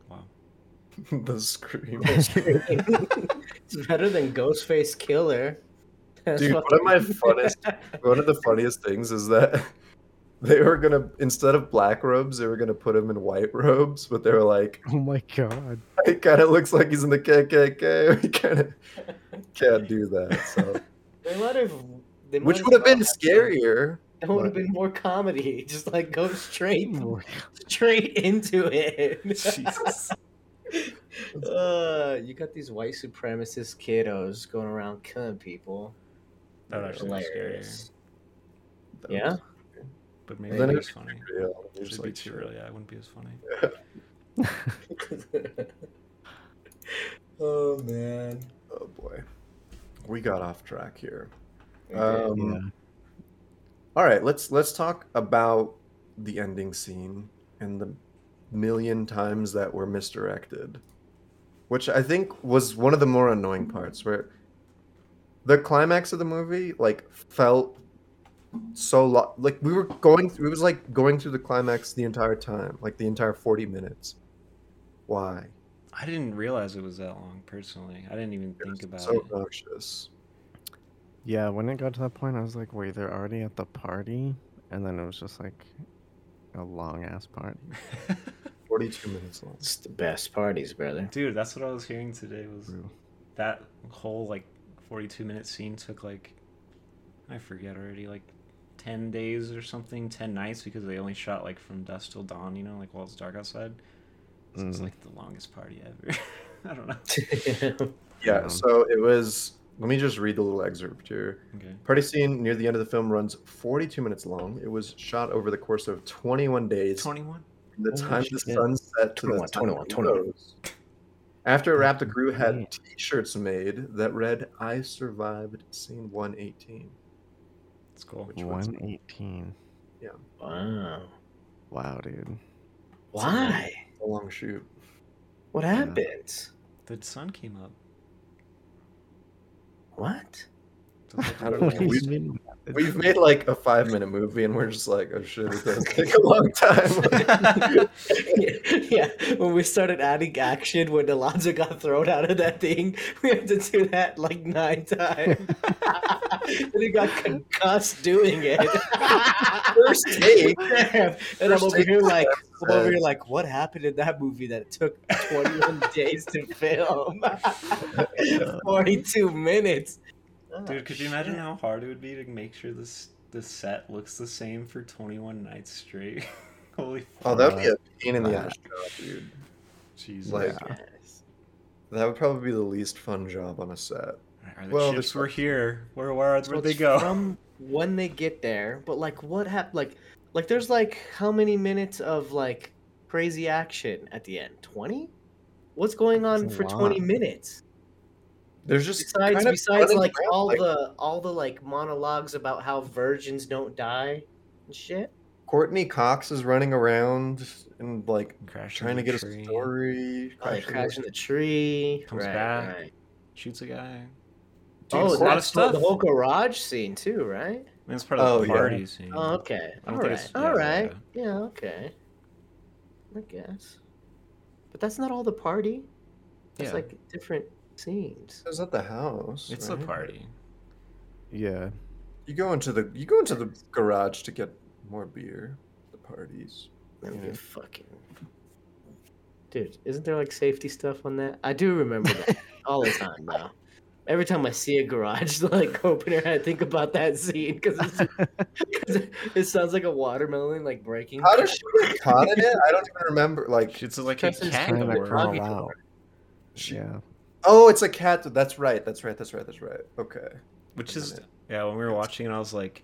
Wow. the scream. it's better than Ghostface Killer. That's Dude, one of my funnest, one of the funniest things is that they were gonna instead of black robes, they were gonna put him in white robes, but they were like, Oh my god. it kind of looks like he's in the KKK. We kind of can't do that. So, They might have. They which would have been scarier. That would have been more comedy. Just like go straight, Oh straight into it. Jesus. uh, you got these white supremacist kiddos going around killing people. That would actually be scarier. Hilarious. That Yeah? was- But maybe Then it it was funny. Yeah, it was It'd be like, too early. Yeah, it wouldn't be as funny. oh man. Oh boy, we got off track here. Okay. Um, Yeah. All right, let's let's talk about the ending scene and the million times that were misdirected, which I think was one of the more annoying parts. Where the climax of the movie like felt so lo- like we were going through. It was like going through the climax the entire time, like the entire forty minutes. Why? I didn't realize it was that long. Personally, I didn't even It think was about so it. obnoxious. Yeah, when it got to that point, I was like, wait, they're already at the party? And then it was just like a long ass party. Forty-two minutes long. It's the best parties, brother. Dude, that's what I was hearing today. Was True. that whole like 42 minute scene took like I forget already like 10 days or something 10 nights because they only shot like from dusk till dawn you know like while it's dark outside so it's Mhm. like the longest party ever i don't know Yeah, Yeah. so it was. Let me just read the little excerpt here. okay Party scene near the end of the film runs 42 minutes long. It was shot over the course of 21 days. 21 From the Holy time the sun set to 21, the time 21, it 21. Rose. After it wrapped, the crew had T-shirts made that read "I survived scene 118." it's cool Which was 118. wow. Wow, dude. Why? A long shoot. What happened? The sun came up. What? I don't know. What do you We've, mean? We've made like a five minute movie and we're just like, oh shit, it does take a long time. yeah, when we started adding action when Alonso got thrown out of that thing, we had to do that like nine times. and he got concussed doing it. First take. Damn. And I'm over here like, I'm over here like, what happened in that movie that it took 21 days to film? 42 minutes. Dude, could you imagine how hard it would be to make sure this the set looks the same for 21 nights straight? Holy Oh, fuck. that'd be a pain in the ass job, dude. Jesus. like- Yes. That would probably be the least fun job on a set. Are the well, ships there's- were here? Where where So where'd they go? From when they get there, but like what happened? Like, like there's like how many minutes of like crazy action at the end? Twenty? What's going on That's a for twenty minutes? There's just Besides, kind of besides like around, all like, the all the like monologues about how virgins don't die and shit. Courteney Cox is running around and like Crashes trying to the get a tree, story. Oh, they crashing crash in the tree. Comes right, back. right. Shoots a guy. Oh, it's a lot of that's the- the whole garage scene too, right? I mean, it's part of Oh, the yeah. party oh, scene. Oh, okay. All right. don't All think right. it's- All yeah. Yeah. okay. I guess. But that's not all the party. That's Yeah. like different scenes. It was at the house. It's right? a party. Yeah. You go into the you go into the garage to get more beer. The parties. Let me Yeah. get fucking. Dude, isn't there like safety stuff on that? I do remember that all the time now. Every time I see a garage like opener, I think about that scene because it sounds like a watermelon like breaking. How does she get caught in it? I don't even remember. Like It's like a Because it's cat trying to door. crawl Doggy out. door. she, Yeah. Oh, it's a cat. That's right. That's right. That's right. That's right. Okay. Which is minute. yeah, when we were watching it I was like,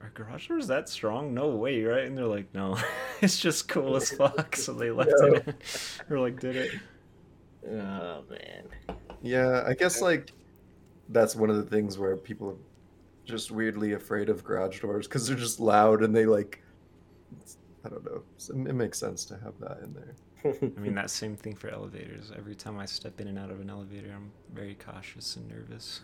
Are garage doors that strong? No way, right? And they're like, No. it's just cool as fuck. So they left Yeah. it in. or like did it. Oh man. Yeah, I guess like that's one of the things where people are just weirdly afraid of garage doors because they're just loud and they like. I don't know. It makes sense to have that in there. I mean that same thing for elevators. Every time I step in and out of an elevator I'm very cautious and nervous.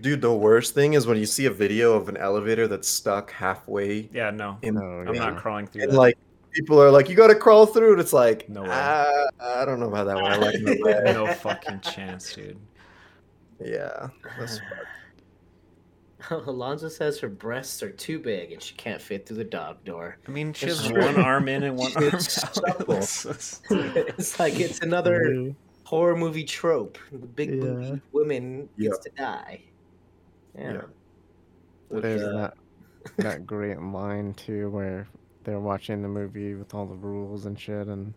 Dude, the worst thing is when you see a video of an elevator that's stuck halfway Yeah, no. in, Oh, I'm yeah. not crawling through and that. like people are like, "You got to crawl through it." It's like, No way. "Ah, I don't know about that one. I like the red." no fucking chance, dude. Yeah, that's Alonzo says her breasts are too big and she can't fit through the dog door. I mean, she It's has true. one arm in and one arm out. It's just- it's like it's another horror movie trope. The big Yeah. booty woman Yeah. gets to die. Yeah. Yeah. With, There's uh, that that great line too where they're watching the movie with all the rules and shit and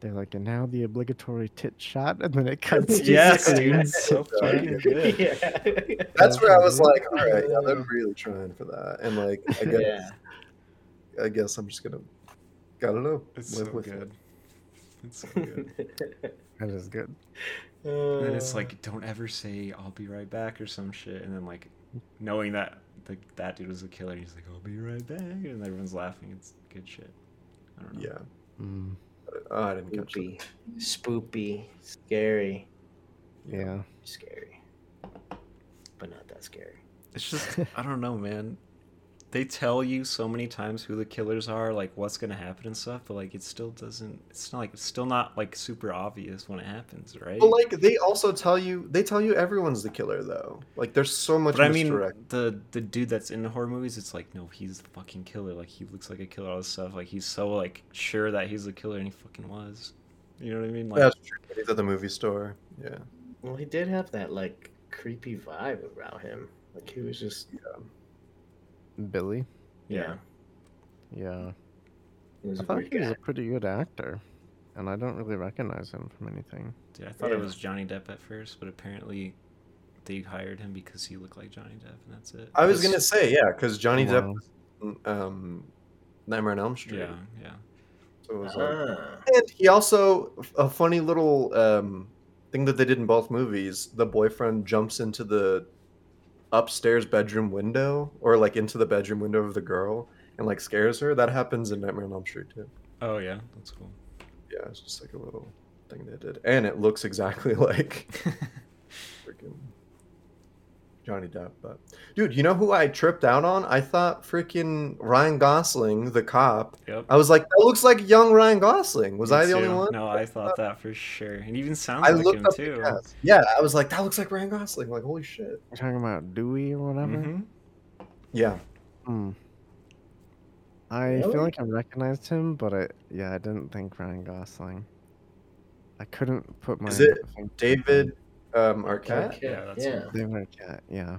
they're like, and now the obligatory tit shot, and then it cuts. yes, dude. It's so fucking good. yeah. that's where I was like, "All right, yeah, they're really trying for that." And like, I guess, yeah. I guess I'm just gonna, gotta know, It's live so with it. good. It's so good. That is good. And then it's Uh, like, don't ever say "I'll be right back" or some shit, and then like, knowing that the, that dude was a killer, he's like, "I'll be right back," and everyone's laughing. It's good shit. I don't know. Yeah, Mm, oh, I didn't catch spoopy, spoopy, scary, yeah. scary, but not that scary. It's just I don't know, man. They tell you so many times who the killers are, like what's gonna happen and stuff, but like it still doesn't. It's not like it's still not like super obvious when it happens, right? But like, they also tell you, they tell you everyone's the killer though. Like, there's so much But I mean, the the dude that's in the horror movies, it's like, no, he's the fucking killer. Like he looks like a killer, all this stuff. Like he's so like sure that he's the killer, and he fucking was. You know what I mean? Like, That's true. He's at the movie store. Yeah. Well, he did have that like creepy vibe around him. Like he was just Billy. yeah. Yeah. he was I a thought weird he was a pretty good actor, and I don't really recognize him from anything. Dude, I thought it was Johnny Depp at first, but apparently they hired him because he looked like Johnny Depp, and that's it. I was gonna say yeah, because Johnny Wow. Depp, um, Nightmare on Elm Street. Yeah, yeah. So it was like, Ah. and he also a funny little um thing that they did in both movies. The boyfriend jumps into the upstairs bedroom window, or like into the bedroom window of the girl, and like scares her. That happens in Nightmare on Elm Street too. Oh yeah, that's cool. Yeah, it's just like a little thing they did, and it looks exactly like freaking Johnny Depp. But dude, you know who I tripped out on? I thought freaking Ryan Gosling, the cop. yep. I was like, that looks like young Ryan Gosling. Was Me I the only one? No, I thought that for sure. And even sounds I like looked him up too. Yeah, I was like, that looks like Ryan Gosling. Like, holy shit. You're talking about Dewey or whatever? Mhm. Yeah. Hmm. I Really? feel like I recognized him, but I yeah, I didn't think Ryan Gosling. I couldn't put my Is it finger- David um, Arquette. Okay, Yeah, that's yeah. David Arquette, yeah.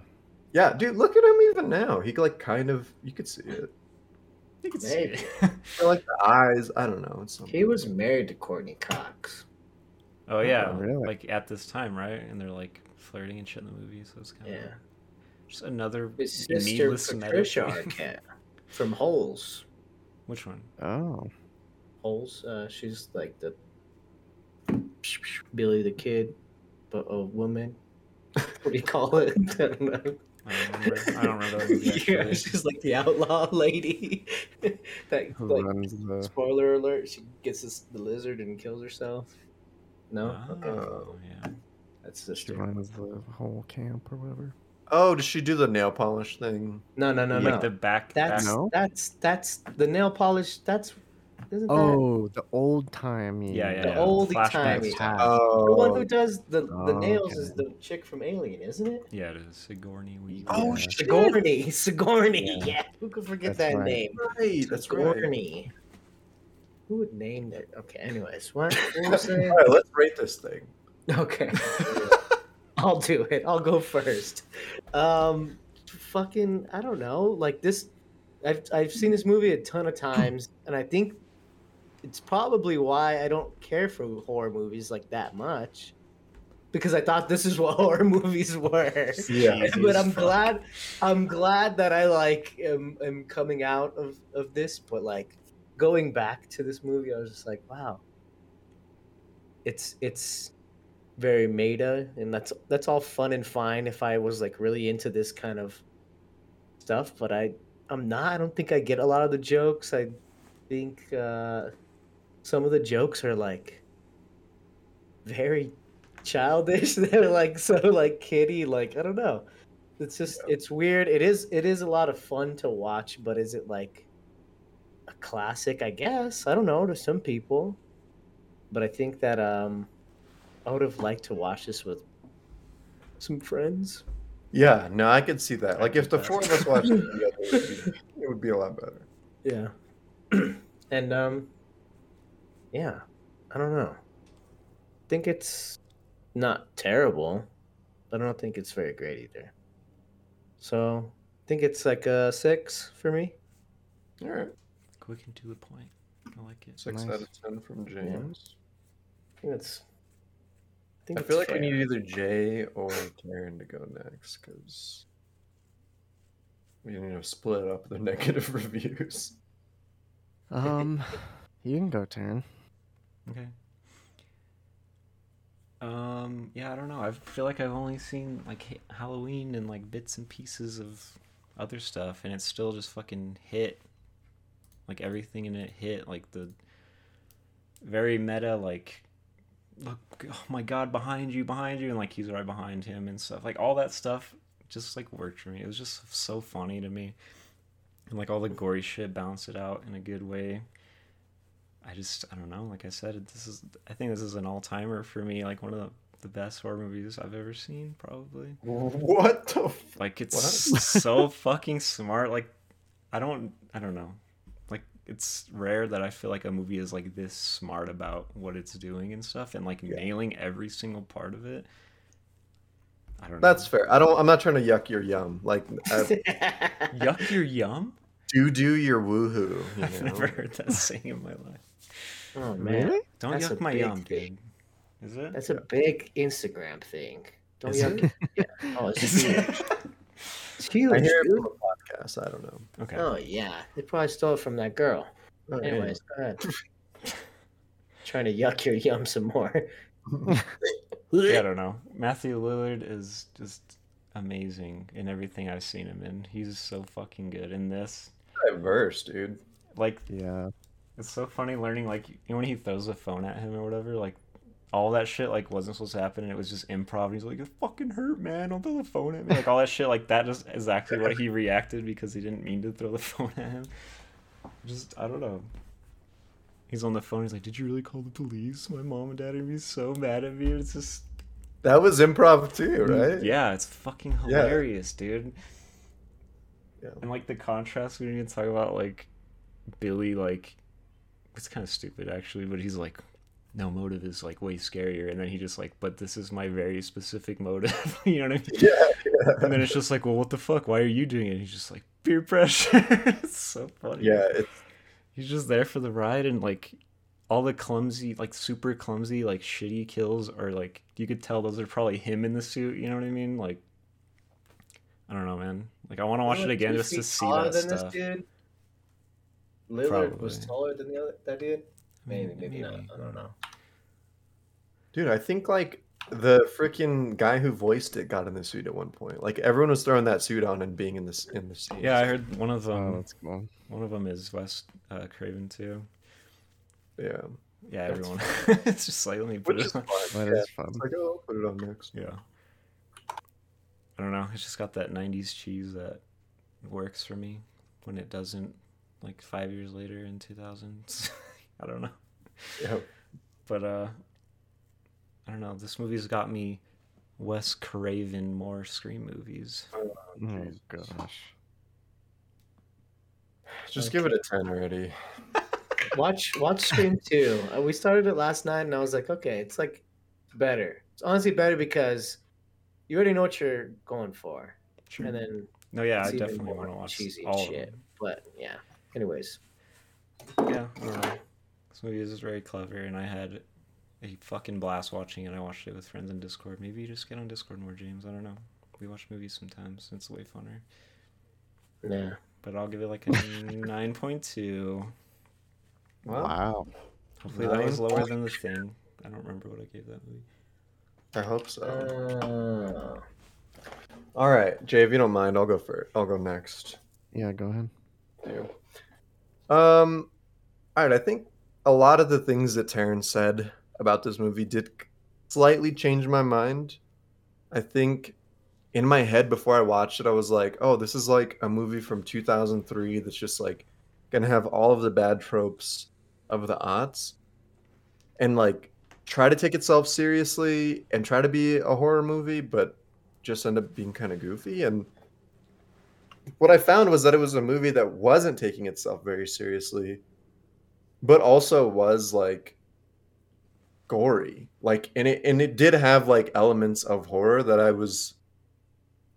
Yeah, dude, look at him even now. He could like kind of you could see it. You can see it. Or like the eyes. I don't know. It's something. He was married to Courteney Cox. oh yeah, really? like at this time, right? And they're like flirting and shit in the movie, so it's kind of Yeah. just another His sister needless meta Patricia thing. Arquette from Holes. Which one? Oh. Holes. Uh, she's like the Billy the Kid, but a woman. What do you call it? I don't know. I don't remember. I don't remember yeah, she's like the outlaw lady. that Who like the spoiler alert, she gets this, the lizard and kills herself. No, okay, Oh, yeah. that's the she sister. runs the whole camp or whatever? Oh, does she do the nail polish thing? No, no, no, like no. the back. That's back No? that's that's the nail polish. That's isn't that Oh, the old timey. Yeah, yeah, the yeah. oldie Flashback timey. Oh, The one who does the, the Oh, nails is the chick from Alien, isn't it? Yeah, it is Sigourney Weaver. Oh, Yeah. Sigourney. Sigourney. Yeah. Yeah. Who could forget That's that right. name? right. That's right. Sigourney. Who would name that? Okay. Anyways, what? what was All right, let's rate this thing. Okay. I'll do it. I'll go first. Um, fucking, I don't know. Like this, I've I've seen this movie a ton of times, and I think it's probably why I don't care for horror movies like that much, because I thought this is what horror movies were. Yeah. But I'm fuck. glad. I'm glad that I like am, am coming out of of this. But like going back to this movie, I was just like, wow. It's it's very meta, and that's that's all fun and fine if I was like really into this kind of stuff. But I I'm not. I don't think I get a lot of the jokes. I think uh, some of the jokes are like very childish. They're like so like kiddie. Like I don't know. It's just it's weird. It is it is a lot of fun to watch, but is it like a classic? I guess I don't know to some people, but I think that um I would have liked to watch this with some friends. Yeah, no, I could see that. Like, if the four of us watched it together, it would, be, it would be a lot better. Yeah, and um, yeah, I don't know. I think it's not terrible, but I don't think it's very great either. So I think it's like a six for me. All right, Quick and to the point. I like it. six Nice. out of ten from James. I think it's. I, think I it's feel like we need either Jay or Karen to go next because we need to split up the negative reviews. Um, you can go, Taryn. Okay. Um. Yeah, I don't know. I feel like I've only seen like Halloween and like bits and pieces of other stuff, and it still just fucking hit. Like everything in it hit. Like the very meta. Like, look, oh my god, behind you, behind you, and like he's right behind him and stuff. Like all that stuff just like worked for me. It was just so funny to me, and like all the gory shit balanced it out in a good way. I just I don't know. Like I said, this is I think this is an all timer for me. Like one of the, the best horror movies I've ever seen, probably. What the? F- Like it's What? so fucking smart. Like I don't I don't know. Like it's rare that I feel like a movie is like this smart about what it's doing and stuff, and like Yeah. nailing every single part of it. I don't know. That's fair. I don't. I'm not trying to yuck your yum. Like, yuck your yum. Do do your woohoo. You I've know? never heard that saying in my life. oh man, Really? Don't That's yuck my big yum, thing. dude. Is it? that's a big Instagram thing. Don't Is yuck it? Yeah. Oh, it's Is huge. It's huge. I hear it dude. from a podcast. I don't know. Okay. Oh yeah, they probably stole it from that girl. Oh, yeah. Anyways, go ahead. Trying to yuck your yum some more. Yeah, I don't know. Matthew Lillard is just amazing in everything I've seen him in. He's so fucking good in this. Diverse, dude. Like Yeah. it's so funny learning like you know when he throws the phone at him or whatever, like all that shit like wasn't supposed to happen and it was just improv and he's like, It fucking hurt, man, don't throw the phone at me. Like all that shit, like that is exactly what he reacted because he didn't mean to throw the phone at him. Just I don't know. He's on the phone, he's like, Did you really call the police? My mom and dad are gonna be so mad at me. It's just That was improv too, mm, right? Yeah, it's fucking Yeah. hilarious, dude. Yeah. And like the contrast we need to talk about like Billy like it's kind of stupid actually, but he's like no motive is like way scarier and then he just like but this is my very specific motive. you know what I mean? Yeah, yeah. And then it's just like, well what the fuck? Why are you doing it? And he's just like peer pressure. it's so funny. Yeah, it's He's just there for the ride and like all the clumsy, like super clumsy, like shitty kills are like you could tell those are probably him in the suit. You know what I mean? Like, I don't know, man. Like I want to watch it again just to see that stuff. dude. Lillard was taller than the other that dude. Maybe, Mm, maybe, not. I don't know. dude. I think like the freaking guy who voiced it got in the suit at one point. Like everyone was throwing that suit on and being in this in the scene. Yeah, I heard one of them. Oh, that's cool. one of them is Wes uh, Craven too. yeah. Yeah, That's everyone. it's just like let me put Which it is on. fun. That yeah. is fun. It's like, oh, I'll put it on next. Yeah. I don't know. It's just got that '90s cheese that works for me when it doesn't. Like five years later in 2000s. I don't know. Yeah. But uh I don't know, this movie's got me Wes Craven more Scream movies. Oh Jeez. gosh. Just give it a ten already. Watch watch Scream 2. Uh, we started it last night and I was like, okay, it's like better. It's honestly better because you already know what you're going for. And then No, yeah, I definitely want to watch cheesy all and of shit. them. But yeah. Anyways. Yeah, I don't know. This movie is very clever, and I had a fucking blast watching it. I watched it with friends in Discord. Maybe you just get on Discord more, James. I don't know. We watch movies sometimes. It's way funner. Yeah. But I'll give it like a 9.2. Wow. Wow. Hopefully that was lower than the thing. I don't remember what I gave that movie. I hope so. Uh, All right, Jay, if you don't mind, I'll go first. I'll go next. Yeah, go ahead. you. Um, all right. I think a lot of the things that Taryn said about this movie did slightly change my mind. I think in my head before I watched it, I was like, "Oh, this is like a movie from 2003 that's just like gonna have all of the bad tropes of the aughts, and like try to take itself seriously and try to be a horror movie, but just end up being kind of goofy." And what I found was that it was a movie that wasn't taking itself very seriously, but also was like gory. Like and it and it did have like elements of horror that I was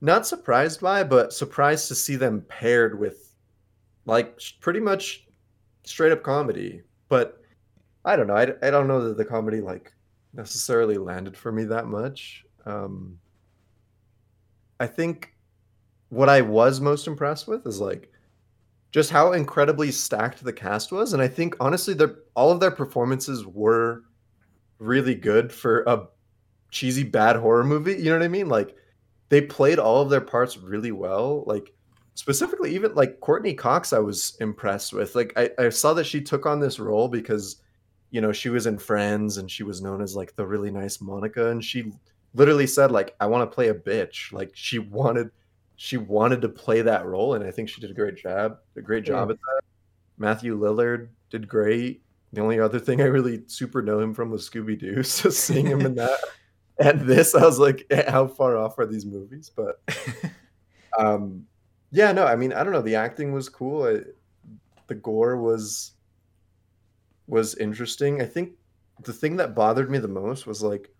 not surprised by, but surprised to see them paired with like pretty much straight up comedy. But I don't know. I, I don't know that the comedy like necessarily landed for me that much. Um I think what I was most impressed with is like just how incredibly stacked the cast was, and I think honestly, their all of their performances were really good for a cheesy bad horror movie. You know what I mean? Like they played all of their parts really well. Like specifically, even like Courteney Cox, I was impressed with. Like I, I saw that she took on this role because you know she was in Friends and she was known as like the really nice Monica, and she literally said like I want to play a bitch. Like she wanted she wanted to play that role, and I think she did a great job. A great job at that. Matthew Lillard did great. The only other thing I really super know him from was Scooby Doo, so seeing him in that and this, I was like, "Eh, how far off are these movies? But um, yeah, no, I mean, I don't know. The acting was cool. I, the gore was was interesting. I think the thing that bothered me the most was like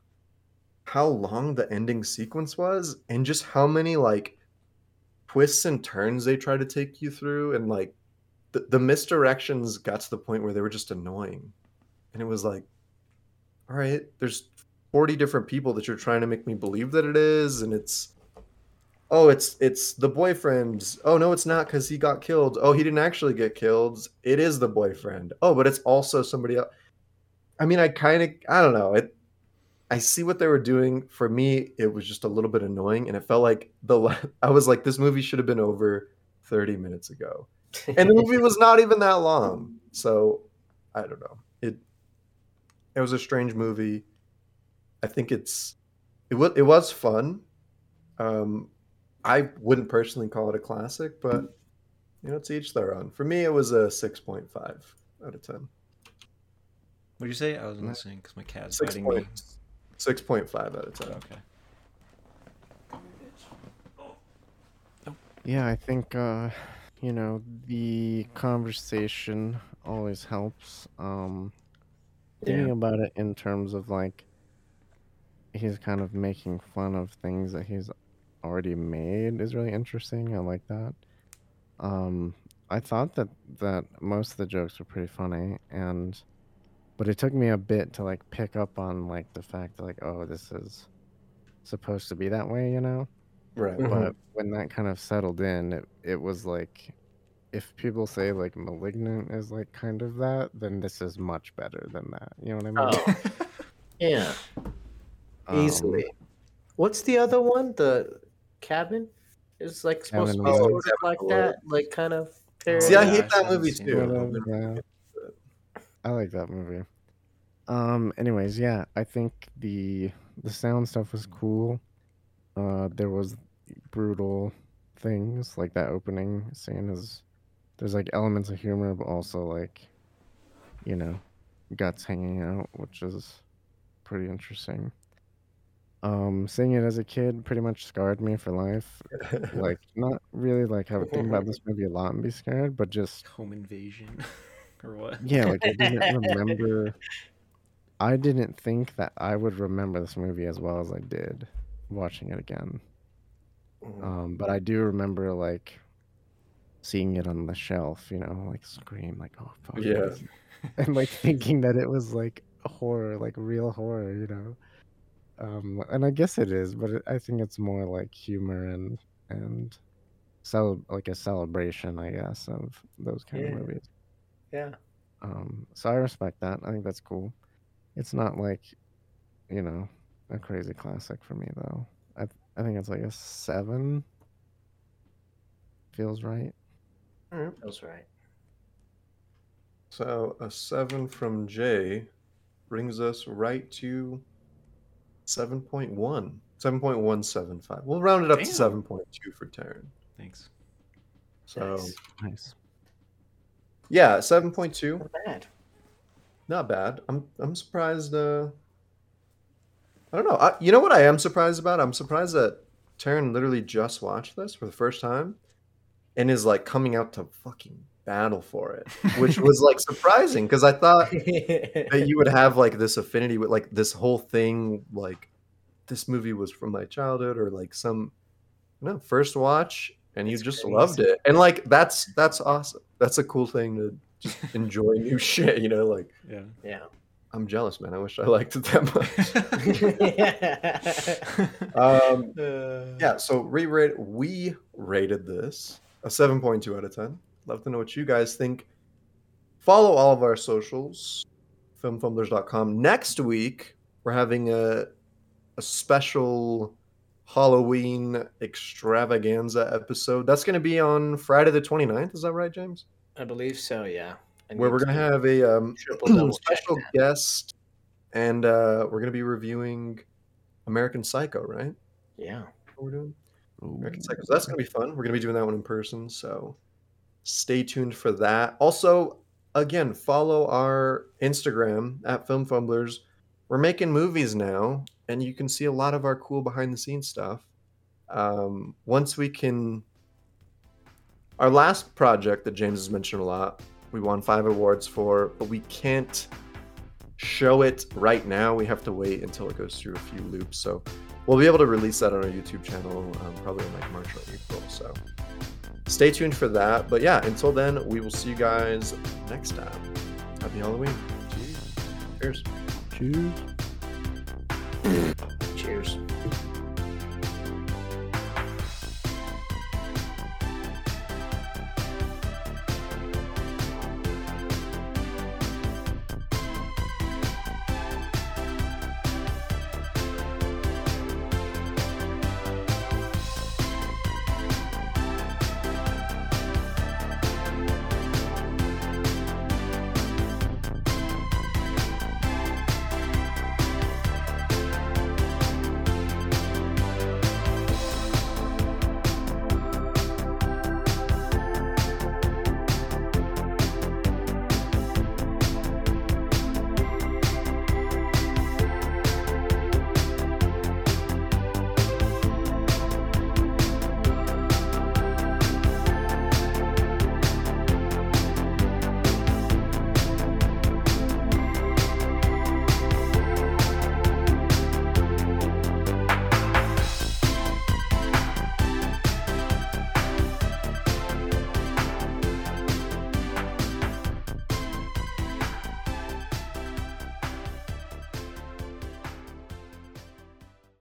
how long the ending sequence was and just how many like twists and turns they try to take you through and like the, the misdirections got to the point where they were just annoying and it was like all right there's 40 different people that you're trying to make me believe that it is and it's oh it's it's the boyfriend oh no it's not because he got killed oh he didn't actually get killed it is the boyfriend oh but it's also somebody else i mean i kind of i don't know it i see what they were doing for me it was just a little bit annoying and it felt like the i was like this movie should have been over 30 minutes ago and the movie was not even that long. So I don't know. It it was a strange movie. I think it's it was it was fun. Um, I wouldn't personally call it a classic, but you know, it's each their own. For me, it was a six point five out of ten. What did you say? I wasn't listening because my cat's Six biting me. point six point five out of ten. Okay. Yeah, I think uh, you know the conversation always helps. Um, thinking Yeah. about it in terms of like he's kind of making fun of things that he's already made is really interesting. I like that. Um, I thought that that most of the jokes were pretty funny, and but it took me a bit to like pick up on like the fact that like oh this is supposed to be that way, you know Right. Mhm. but when that kind of settled in it, it was like if people say like malignant is like kind of that then this is much better than that you know what i mean Oh, yeah, Um, easily. What's the other one? The cabin is like supposed Cabin to be sort of like that, like kind of. See, I hate that movie too. yeah. i like that movie um anyways yeah i think the the sound stuff was cool uh there was brutal things like that opening scene is there's like elements of humor but also like you know guts hanging out which is pretty interesting um seeing it as a kid pretty much scarred me for life like not really like I would think about this movie a lot and be scared but just Home invasion, or what? yeah like I didn't remember I didn't think that I would remember this movie as well as I did watching it again Mhm. um but I do remember like seeing it on the shelf you know like scream like oh fuck Yeah. and like thinking that it was like horror like real horror you know um and I guess it is but it, I think it's more like humor and and cel- like a celebration I guess of those kind Yeah. of movies Yeah. um so I respect that I think that's cool it's not like you know a crazy classic for me though I I think it's like a seven feels right Alright. That's right. So a seven from Jay brings us right to 7.1. 7.175. We'll round it up Damn. to 7.2 for Taryn. Thanks. So Nice. nice yeah, 7.2. Not bad. Not bad. I'm I'm surprised uh I don't know. I, you know what I am surprised about? I'm surprised that Taryn literally just watched this for the first time and is like coming out to fucking battle for it, which was like surprising because I thought that you would have like this affinity with like this whole thing like this movie was from my childhood or like some no first watch and you It's just crazy. loved it and like that's that's awesome that's a cool thing to just enjoy new shit you know like Yeah. yeah. i'm jealous man i wish i liked it that much yeah. um Uh, yeah so re-rate we rated this a 7.2 out of 10 love to know what you guys think follow all of our socials filmfumblers.com next week we're having a a special halloween extravaganza episode that's going to be on friday the 29th is that right james I believe so. Yeah. I where we're going to to have a um, triple double check special guest and uh we're going to be reviewing american psycho right Yeah. what we're doing American Psycho. So that's gonna be fun. We're gonna be doing that one in person. So stay tuned for that. Also, again, follow our Instagram at Film Fumblers. We're making movies now, and you can see a lot of our cool behind the scenes stuff. Um, once we can, our last project that James has mentioned a lot, we won five awards for, but we can't show it right now. We have to wait until it goes through a few loops. So we'll be able to release that on our YouTube channel um, probably in like March or April. So stay tuned for that. But yeah, until then, we will see you guys next time. Happy Halloween. Cheers. Cheers. Cheers.